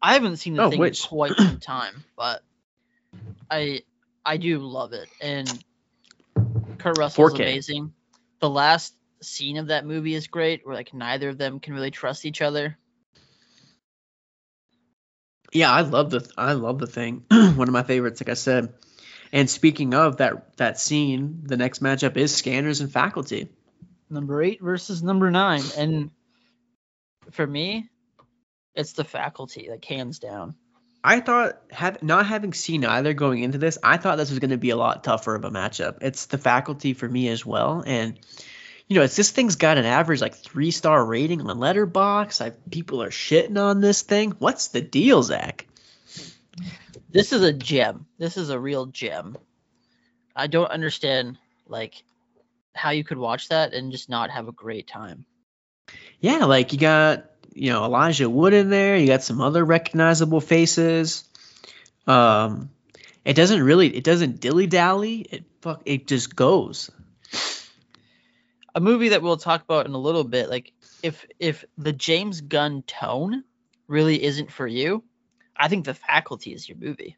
S7: I haven't seen the
S6: Oh,
S7: thing
S6: which-
S7: in [CLEARS THROAT] quite some time, but I I do love it, and Kurt Russell's
S6: 4K.
S7: amazing. The last scene of that movie is great, where like neither of them can really trust each other.
S6: Yeah, I love the I love the thing. [CLEARS THROAT] One of my favorites, like I said. And speaking of that that scene, the next matchup is Scanners and Faculty.
S7: Number eight versus number nine, and for me, it's the faculty, like hands down.
S6: I thought have not having seen either going into this, I thought this was going to be a lot tougher of a matchup. It's the faculty for me as well, and you know, it's this thing's got an average like three star rating on Letterboxd. I people are shitting on this thing. What's the deal, Zach?
S7: This is a gem. This is a real gem. I don't understand like how you could watch that and just not have a great time.
S6: Yeah, like you got you know Elijah Wood in there. You got some other recognizable faces. Um, it doesn't really, it doesn't dilly dally. It fuck, it just goes.
S7: A movie that we'll talk about in a little bit, like if if the James Gunn tone really isn't for you, I think The Faculty is your movie.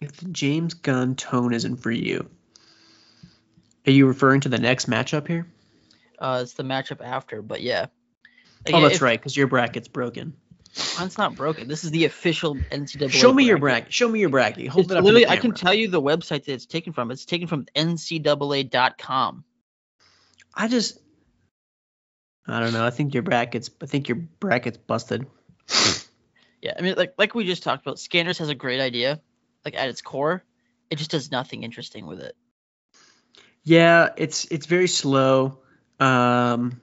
S6: If the James Gunn tone isn't for you, are you referring to the next matchup here?
S7: Uh, it's the matchup after, but yeah. Like,
S6: oh, that's
S7: if-
S6: right, because your bracket's broken.
S7: Mine's not broken. This is the official NCAA.
S6: Show me your
S7: bracket.
S6: bracket. Show me your bracket. Hold
S7: It's
S6: it up.
S7: literally, I can tell you the website that it's taken from. It's taken from NCAA.com.
S6: I just I don't know. I think your brackets I think your brackets busted.
S7: Yeah, I mean, like like we just talked about, Scanners has a great idea, like at its core, it just does nothing interesting with it.
S6: Yeah, it's it's very slow. Um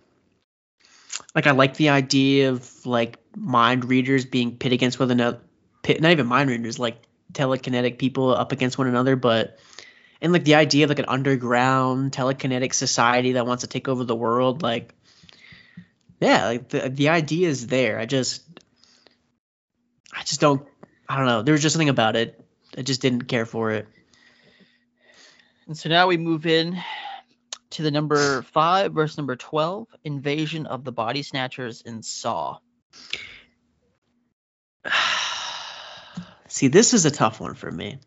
S6: like I like the idea of like mind readers being pit against one another pit not even mind readers, like telekinetic people up against one another, but and like the idea of like an underground telekinetic society that wants to take over the world, like yeah, like the the idea is there. I just I just don't I don't know. There was just something about it. I just didn't care for it.
S7: And so now we move in to the number five verse number twelve, Invasion of the Body Snatchers in Saw. [SIGHS]
S6: See, this is a tough one for me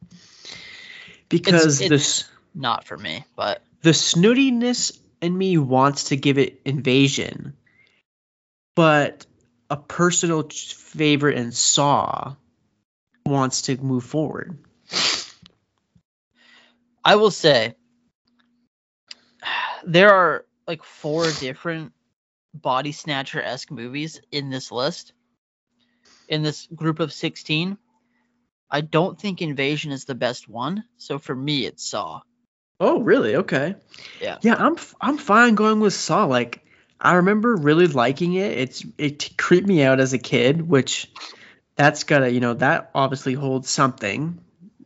S6: because
S7: it's-
S6: this
S7: Not for me, but
S6: the snootiness in me wants to give it invasion, but a personal favorite in Saw wants to move forward.
S7: I will say [SIGHS] there are like four different body snatcher esque movies in this list. In this group of 16. I don't think Invasion is the best one. So for me, it's Saw.
S6: Oh, really? Okay.
S7: Yeah.
S6: Yeah, I'm f- I'm fine going with Saw. Like, I remember really liking it. It's it creeped me out as a kid, which that's gotta you know that obviously holds something.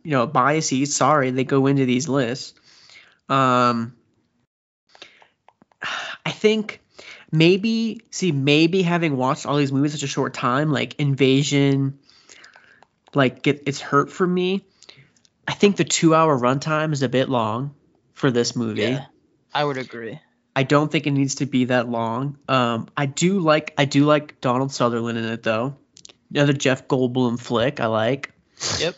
S6: You know, biases. Sorry, they go into these lists. Um, [SIGHS] I think maybe see maybe having watched all these movies such a short time, like Invasion, like get it's hurt for me. I think the two hour runtime is a bit long for this movie.
S7: Yeah. I would agree.
S6: I don't think it needs to be that long. Um, I do like I do like Donald Sutherland in it though. Another Jeff Goldblum flick I like.
S7: Yep.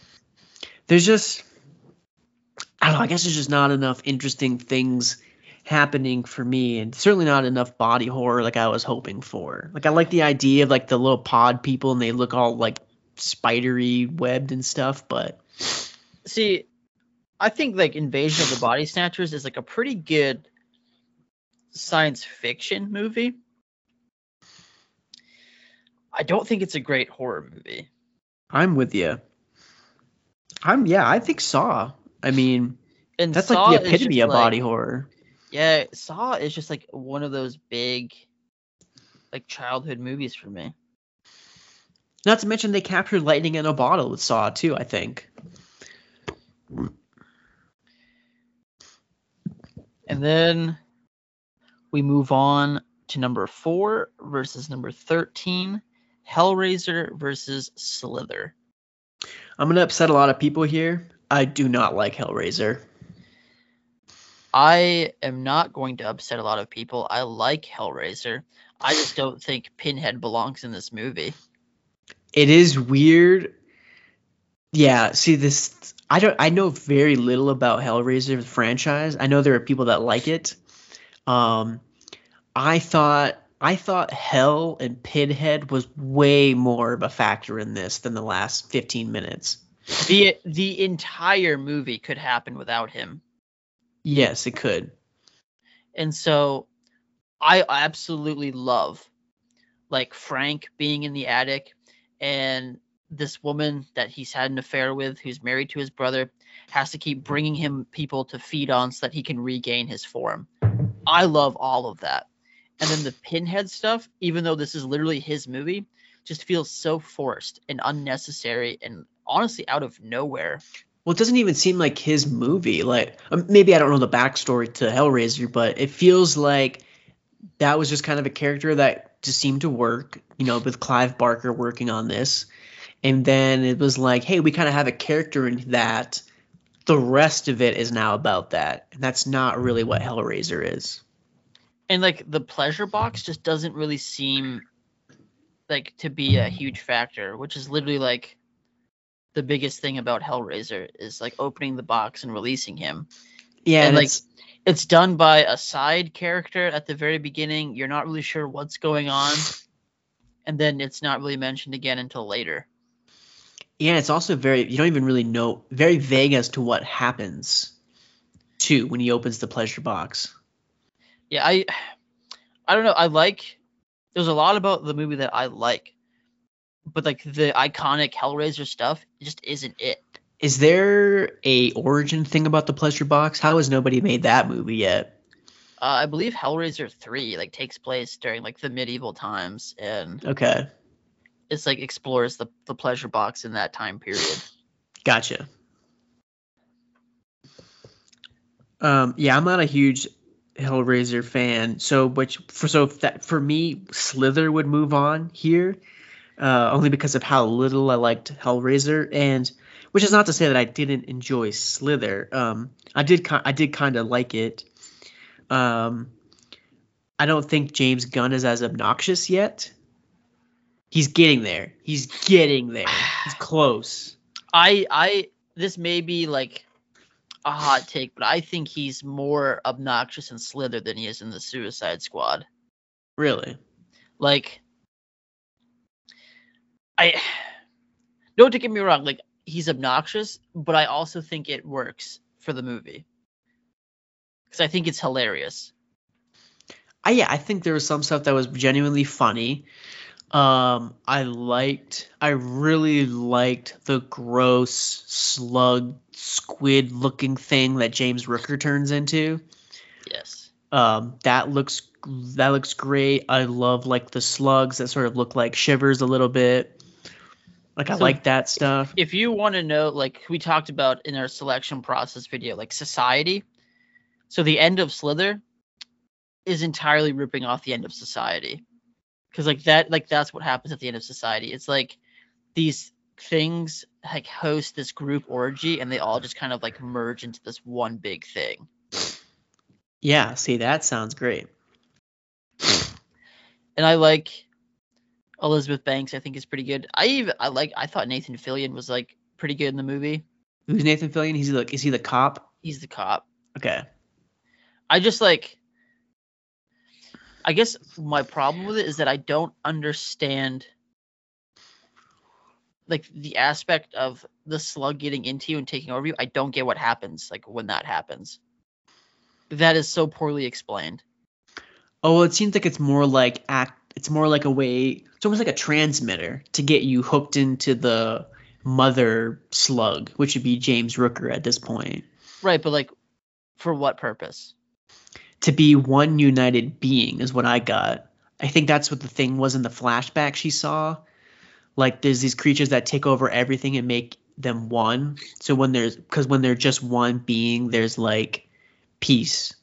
S6: There's just I don't know. I guess there's just not enough interesting things happening for me, and certainly not enough body horror like I was hoping for. Like I like the idea of like the little pod people, and they look all like spidery, webbed and stuff, but
S7: See, I think like Invasion of the Body Snatchers is like a pretty good science fiction movie. I don't think it's a great horror movie.
S6: I'm with you. I'm yeah. I think Saw. I mean,
S7: And
S6: that's
S7: Saw
S6: like the epitome of body
S7: like-
S6: horror.
S7: Yeah, Saw is just like one of those big like childhood movies for me.
S6: Not to mention they captured lightning in a bottle with Saw too. I think.
S7: And then we move on to number 4 versus number 13, Hellraiser versus Slither.
S6: I'm gonna upset a lot of people here. I do not like Hellraiser.
S7: I am not going to upset a lot of people. I like Hellraiser. I just don't think Pinhead belongs in this movie.
S6: It is weird. Yeah, see this I don't I know very little about Hellraiser the franchise. I know there are people that like it. Um I thought I thought Hell and Pinhead was way more of a factor in this than the last 15 minutes.
S7: The the entire movie could happen without him.
S6: Yes, it could.
S7: And so I absolutely love like Frank being in the attic and this woman that he's had an affair with who's married to his brother has to keep bringing him people to feed on so that he can regain his form. I love all of that. And then the pinhead stuff, even though this is literally his movie, just feels so forced and unnecessary and honestly out of nowhere.
S6: Well, it doesn't even seem like his movie. Like um, maybe I don't know the backstory to Hellraiser, but it feels like that was just kind of a character that just seemed to work. You know, with Clive Barker working on this, and then it was like, hey, we kind of have a character in that. The rest of it is now about that, and that's not really what Hellraiser is.
S7: and like the pleasure box just doesn't really seem like to be a huge factor which is literally like the biggest thing about hellraiser is like opening the box and releasing him
S6: Yeah,
S7: And,
S6: and
S7: like,
S6: it's,
S7: it's done by a side character at the very beginning you're not really sure what's going on and then it's not really mentioned again until later
S6: yeah, it's also very you don't even really know very vague as to what happens too when he opens the pleasure box.
S7: Yeah, I I don't know. I like there's a lot about the movie that I like. But like the iconic Hellraiser stuff just isn't it.
S6: Is there a origin thing about the pleasure box? How has nobody made that movie yet?
S7: Uh, I believe Hellraiser 3 like takes place during like the medieval times and
S6: Okay,
S7: it's like explores the the pleasure box in that time period. [SIGHS]
S6: gotcha. Um, yeah, I'm not a huge Hellraiser fan, so which for so that for me, Slither would move on here, uh, only because of how little I liked Hellraiser, and which is not to say that I didn't enjoy Slither. Um, I did, I did kind of like it. Um, I don't think James Gunn is as obnoxious yet. He's getting there. He's getting there. He's close.
S7: I I this may be like a hot take, but I think he's more obnoxious in Slither than he is in the Suicide Squad.
S6: Really.
S7: Like I [SIGHS] don't get me wrong, like he's obnoxious, but I also think it works for the movie. Cuz I think it's hilarious.
S6: I yeah, I think there was some stuff that was genuinely funny. Um, I liked, I really liked the gross slug squid looking thing that James Rooker turns into.
S7: Yes.
S6: Um, that looks that looks great. I love like the slugs that sort of look like shivers a little bit. Like I
S7: So-
S6: like that stuff.
S7: If you want to know like we talked about in our selection process video like society. So the end of Slither is entirely ripping off the end of society. Cuz like that like that's what happens at the end of society. It's like these things like host this group orgy and they all just kind of like merge into this one big thing.
S6: Yeah, see that sounds great.
S7: and I like Elizabeth Banks. I think is pretty good. I even I like I thought Nathan Fillion was like pretty good in the movie.
S6: Who's Nathan Fillion? He's like is he the cop?
S7: He's the cop.
S6: Okay.
S7: I just like. I guess my problem with it is that I don't understand. Like the aspect of the slug getting into you and taking over you, I don't get what happens. Like when that happens, that is so poorly explained.
S6: Oh, well, it seems like it's more like act. It's more like a way. It's almost like a transmitter to get you hooked into the mother slug, which would be James Rooker at this point,
S7: Right, but like, for what purpose?
S6: to be one united being is what I got. I think that's what the thing was in the flashback she saw. Like there's these creatures that take over everything and make them one. So when there's because when they're just one being, there's like peace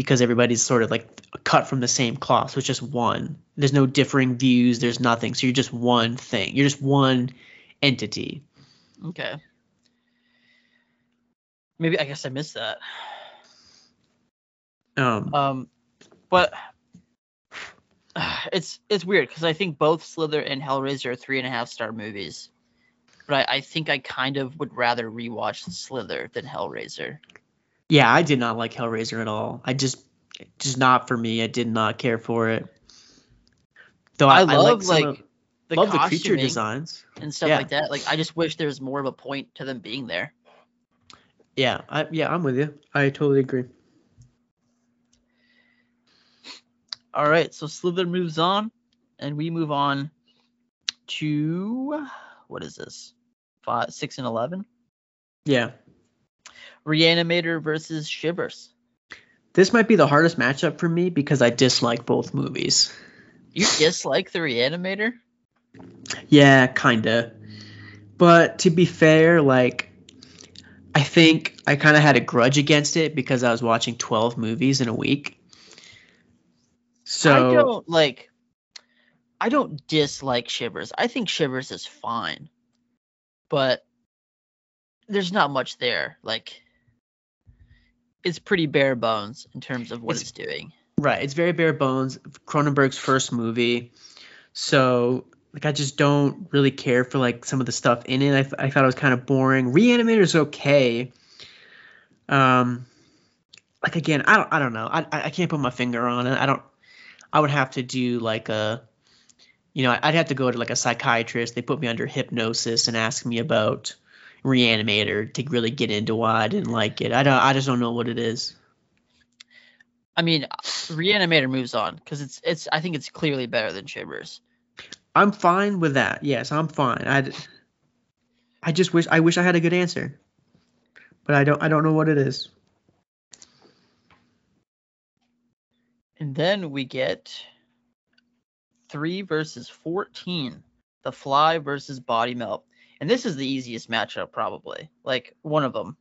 S6: because everybody's sort of like cut from the same cloth. So it's just one. There's no differing views. There's nothing. So you're just one thing. You're just one entity.
S7: Okay. Maybe I guess I missed that.
S6: Um,
S7: Um, but [SIGHS] it's it's weird because I think both Slither and Hellraiser are three and a half star movies, but I, I think I kind of would rather rewatch Slither than Hellraiser.
S6: Yeah, I did not like Hellraiser at all. I just, just not for me. I did not care for it. Though
S7: I,
S6: I,
S7: love
S6: some
S7: like
S6: of-
S7: the
S6: love the creature designs.
S7: and stuff
S6: yeah.
S7: like that. Like I just wish there was more of a point to them being there.
S6: Yeah, I, yeah, I'm with you. I totally agree.
S7: All right, so Slither moves on, and we move on to what is this? Five, six, and eleven.
S6: Yeah,
S7: Reanimator versus Shivers.
S6: this might be the hardest matchup for me because I dislike both movies.
S7: You dislike the Reanimator?
S6: Yeah, kinda. But to be fair, like, I think I kind of had a grudge against it because I was watching 12 movies in a week. So
S7: I don't like. I don't dislike Shivers. I think Shivers is fine, but there's not much there. Like, it's pretty bare bones in terms of what
S6: It's-
S7: it's, doing.
S6: Right. It's very bare bones. Cronenberg's first movie. So like I just don't really care for like some of the stuff in it. I, th- I thought it was kind of boring. Reanimator's okay. Um like again, I don't I don't know. I I I can't put my finger on it. I don't I would have to do like a you know, I'd have to go to like a psychiatrist. They put me under hypnosis and ask me about Reanimator to really get into why I didn't like it. I don't I just don't know what it is.
S7: I mean, Reanimator moves on because it's it's. I think it's clearly better than Shivers.
S6: I'm fine with that. Yes, I'm fine. I I just wish I wish I had a good answer. But I don't I don't know what it is.
S7: And then we get three versus fourteen. The Fly versus Body Melt, and this is the easiest matchup probably. Like one of them.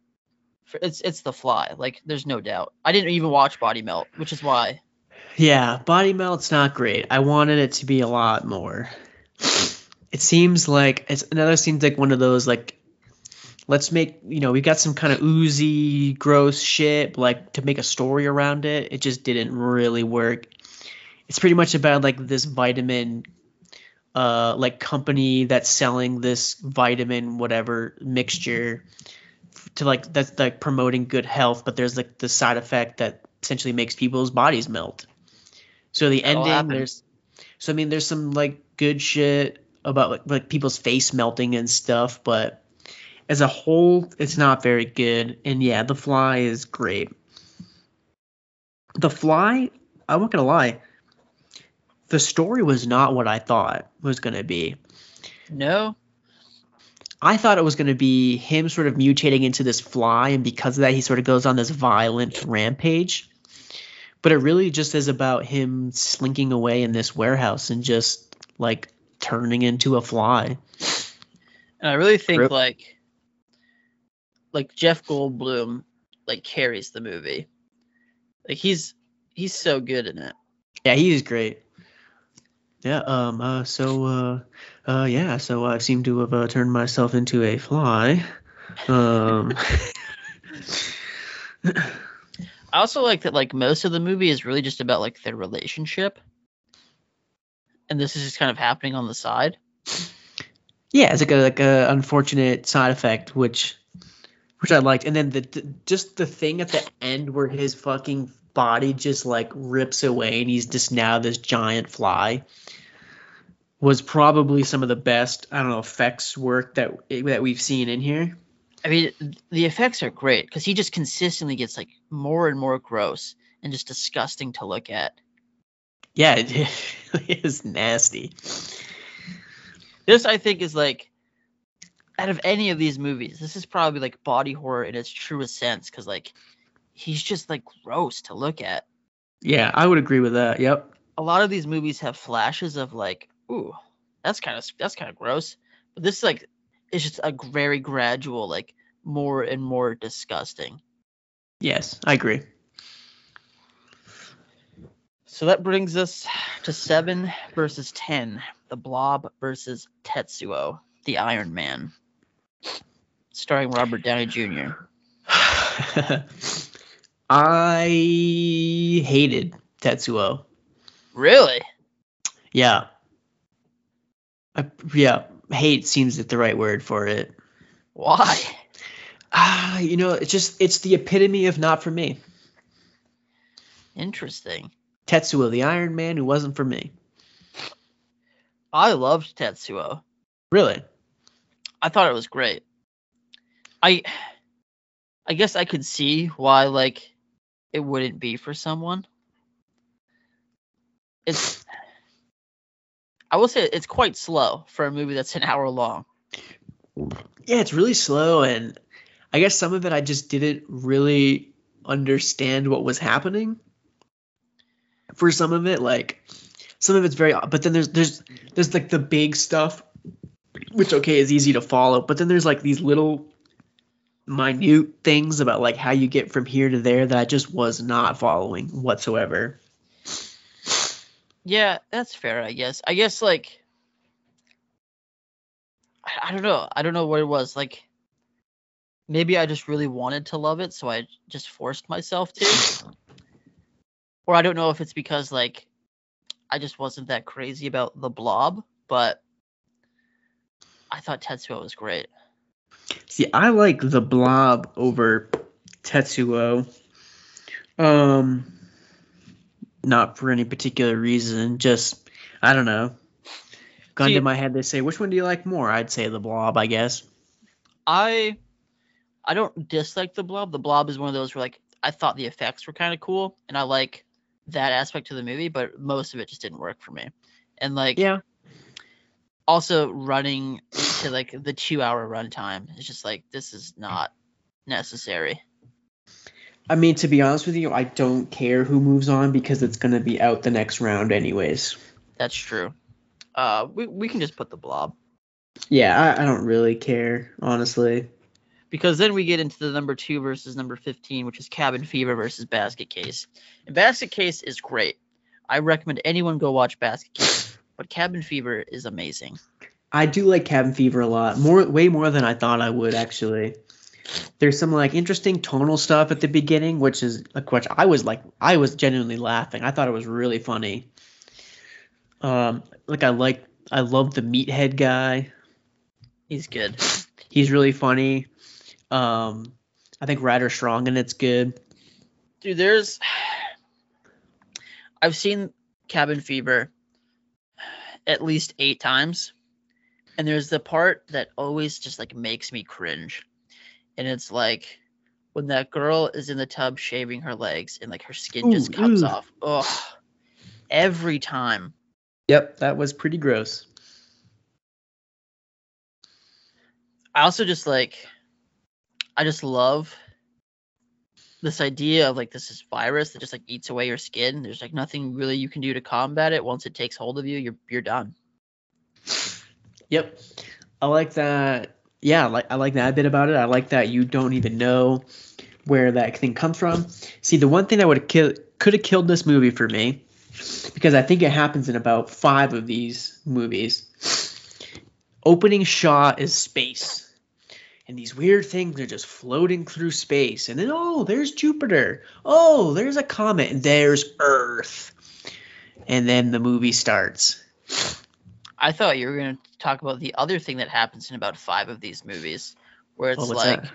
S7: It's it's the Fly. Like there's no doubt. I didn't even watch Body Melt, which is why.
S6: Yeah, body melt's not great. I wanted it to be a lot more. It seems like it's another seems like one of those like let's make you know we got some kind of oozy gross shit like to make a story around it. It just didn't really work. It's pretty much about like this vitamin uh like company that's selling this vitamin whatever mixture to like that's like promoting good health but there's like the side effect that essentially makes people's bodies melt. So the
S7: That'll
S6: ending
S7: happen.
S6: there's so i mean there's some like good shit about like, like people's face melting and stuff but as a whole it's not very good. And yeah the fly is great. The fly i'm not gonna lie the story was not what i thought was gonna be
S7: No,
S6: I thought it was going to be him sort of mutating into this fly, and because of that, he sort of goes on this violent rampage. But it really just is about him slinking away in this warehouse and just like turning into a fly.
S7: and I really think
S6: Rip.
S7: like like Jeff Goldblum like carries the movie. Like he's he's so good in it.
S6: Yeah, he is great. Yeah. Um. Uh. So. Uh. Uh. Yeah. So I seem to have uh, turned myself into a fly. Um. [LAUGHS]
S7: I also like that like most of the movie is really just about like their relationship. And this is just kind of happening on the side.
S6: yeah, it's like a like a unfortunate side effect, which which I liked, and then the, the just the thing at the end where his fucking body just like rips away and he's just now this giant fly was probably some of the best I don't know effects work that that we've seen in here.
S7: I mean, the effects are great because he just consistently gets like more and more gross and just disgusting to look at.
S6: Yeah, it, [LAUGHS] it is nasty.
S7: This I think is like out of any of these movies, this is probably like body horror in its truest sense because like he's just like gross to look at.
S6: Yeah, I would agree with that. Yep.
S7: A lot of these movies have flashes of like, ooh, that's kind of that's kind of gross. But this like is just a very gradual, like more and more disgusting.
S6: Yes, I agree.
S7: So that brings us to seven versus ten. The Blob versus Tetsuo, the Iron Man, starring Robert Downey Jr. [LAUGHS]
S6: I hated Tetsuo.
S7: Really?
S6: Yeah. I, yeah, hate seems like the right word for it.
S7: Why?
S6: Ah, you know, it's just it's the epitome of not for me.
S7: Interesting.
S6: Tetsuo, the Iron Man, who wasn't for me.
S7: I loved Tetsuo.
S6: Really?
S7: I thought it was great. I I guess I could see why like it wouldn't be for someone. It's I will say it's quite slow for a movie that's an hour long.
S6: Yeah, it's really slow, and I guess some of it I just didn't really understand what was happening. For some of it, like some of it's very, but then there's there's there's like the big stuff, which okay is easy to follow, but then there's like these little minute things about like how you get from here to there that I just was not following whatsoever.
S7: Yeah, that's fair, I guess. I guess like I, don't know. I don't know what it was. Like maybe I just really wanted to love it, so I just forced myself to. Or I don't know if it's because like I just wasn't that crazy about the blob, but I thought Tetsuo was great.
S6: See, I like the blob over Tetsuo. Um not for any particular reason, just I don't know. Gun
S7: See-
S6: to my head they say, which one do you like more? I'd say the blob, I guess.
S7: I I don't dislike the blob. The blob is one of those where like I thought the effects were kind of cool, and I like that aspect of the movie, but most of it just didn't work for me. And like,
S6: Yeah.
S7: also running to like the two hour runtime it's just like this is not necessary.
S6: I mean, to be honest with you, I don't care who moves on because it's gonna be out the next round anyways.
S7: That's true. Uh, we we can just put the blob
S6: Yeah, I, I don't really care, honestly.
S7: because then we get into the number two versus number fifteen, which is Cabin Fever versus Basket Case. And Basket Case is great. I recommend anyone go watch Basket Case, but Cabin Fever is amazing.
S6: I do like Cabin Fever a lot, more, way more than I thought I would actually. There's some like interesting tonal stuff at the beginning, which is like which I was like I was genuinely laughing. I thought it was really funny. Um, like I like I love the meathead guy.
S7: He's good.
S6: He's really funny. Um, I think Ryder Strong and it's good.
S7: Dude, there's [SIGHS] I've seen Cabin Fever at least eight times. And there's the part that always just like makes me cringe. And it's like when that girl is in the tub shaving her legs and like her skin just
S6: Ooh,
S7: comes
S6: ooh.
S7: off. Ugh. Every time.
S6: Yep, that was pretty gross.
S7: I also just like I just love this idea of like this is virus that just like eats away your skin. There's like nothing really you can do to combat it. Once it takes hold of you, you're you're done.
S6: Yep. I like that. Yeah, like I like that bit about it. I like that you don't even know where that thing comes from. See, the one thing that would killed could have killed this movie for me, because I think it happens in about five of these movies. Opening shot is space. And these weird things are just floating through space. And then, oh, there's Jupiter. Oh, there's a comet. And there's Earth. And then the movie starts.
S7: I thought you were going to talk about the other thing that happens in about five of these movies, where it's
S6: Oh,
S7: like, where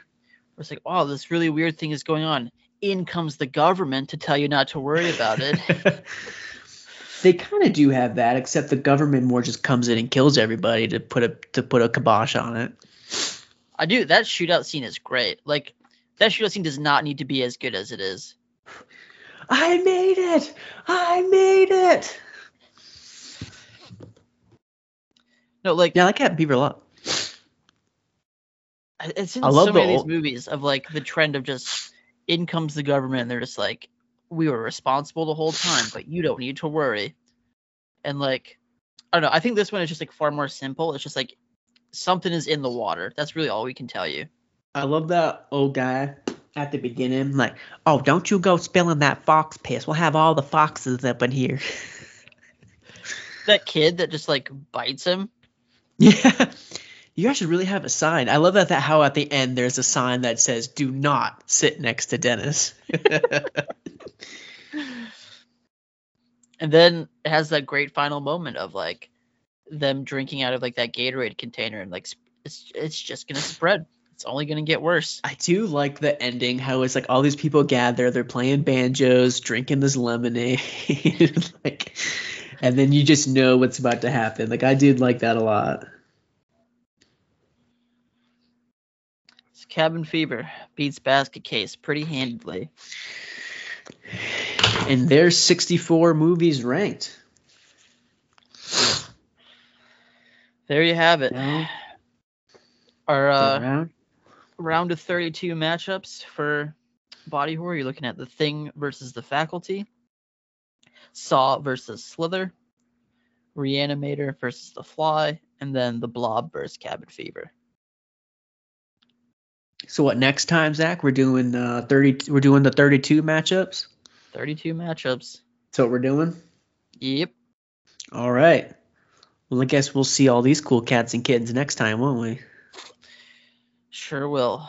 S7: it's like, oh, this really weird thing is going on. In comes the government to tell you not to worry about it. [LAUGHS]
S6: they kind of do have that, except the government more just comes in and kills everybody to put a to put a kibosh on it.
S7: I do. That shootout scene is great. Like, that shootout scene does not need to be as good as it is.
S6: I made it! I made it!
S7: No, like,
S6: Yeah, I like Captain Beaver a lot.
S7: it's in
S6: I love
S7: so
S6: the
S7: many of these
S6: old-
S7: movies of like the trend of just in comes the government and they're just like, we were responsible the whole time, but you don't need to worry. And like, I don't know. I think this one is just like far more simple. It's just like something is in the water. That's really all we can tell you.
S6: I love that old guy at the beginning, like, oh, don't you go spilling that fox piss. We'll have all the foxes up in here. [LAUGHS]
S7: That kid that just like bites him. [LAUGHS]
S6: yeah. You guys should really have a sign. I love that, that how at the end there's a sign that says "Do not sit next to Dennis."
S7: And then it has that great final moment of like them drinking out of like that Gatorade container and like it's it's just gonna spread. It's only gonna get worse.
S6: I do like the ending, how it's like all these people gather, they're playing banjos, drinking this lemonade, [LAUGHS] like, and then you just know what's about to happen. Like I did like that a lot.
S7: It's Cabin Fever beats Basket Case pretty handedly.
S6: And there's 64 movies ranked.
S7: There you have it.
S6: Now,
S7: Our uh,
S6: around.
S7: round of 32 matchups for body horror. You're looking at The Thing versus The Faculty, Saw versus Slither, Reanimator versus The Fly, and then The Blob versus Cabin Fever.
S6: So what next time, Zach? We're doing uh 30. We're doing the 32 matchups.
S7: 32 matchups.
S6: That's what we're doing.
S7: Yep.
S6: All right. Well, I guess we'll see all these cool cats and kittens next time, won't we?
S7: Sure will.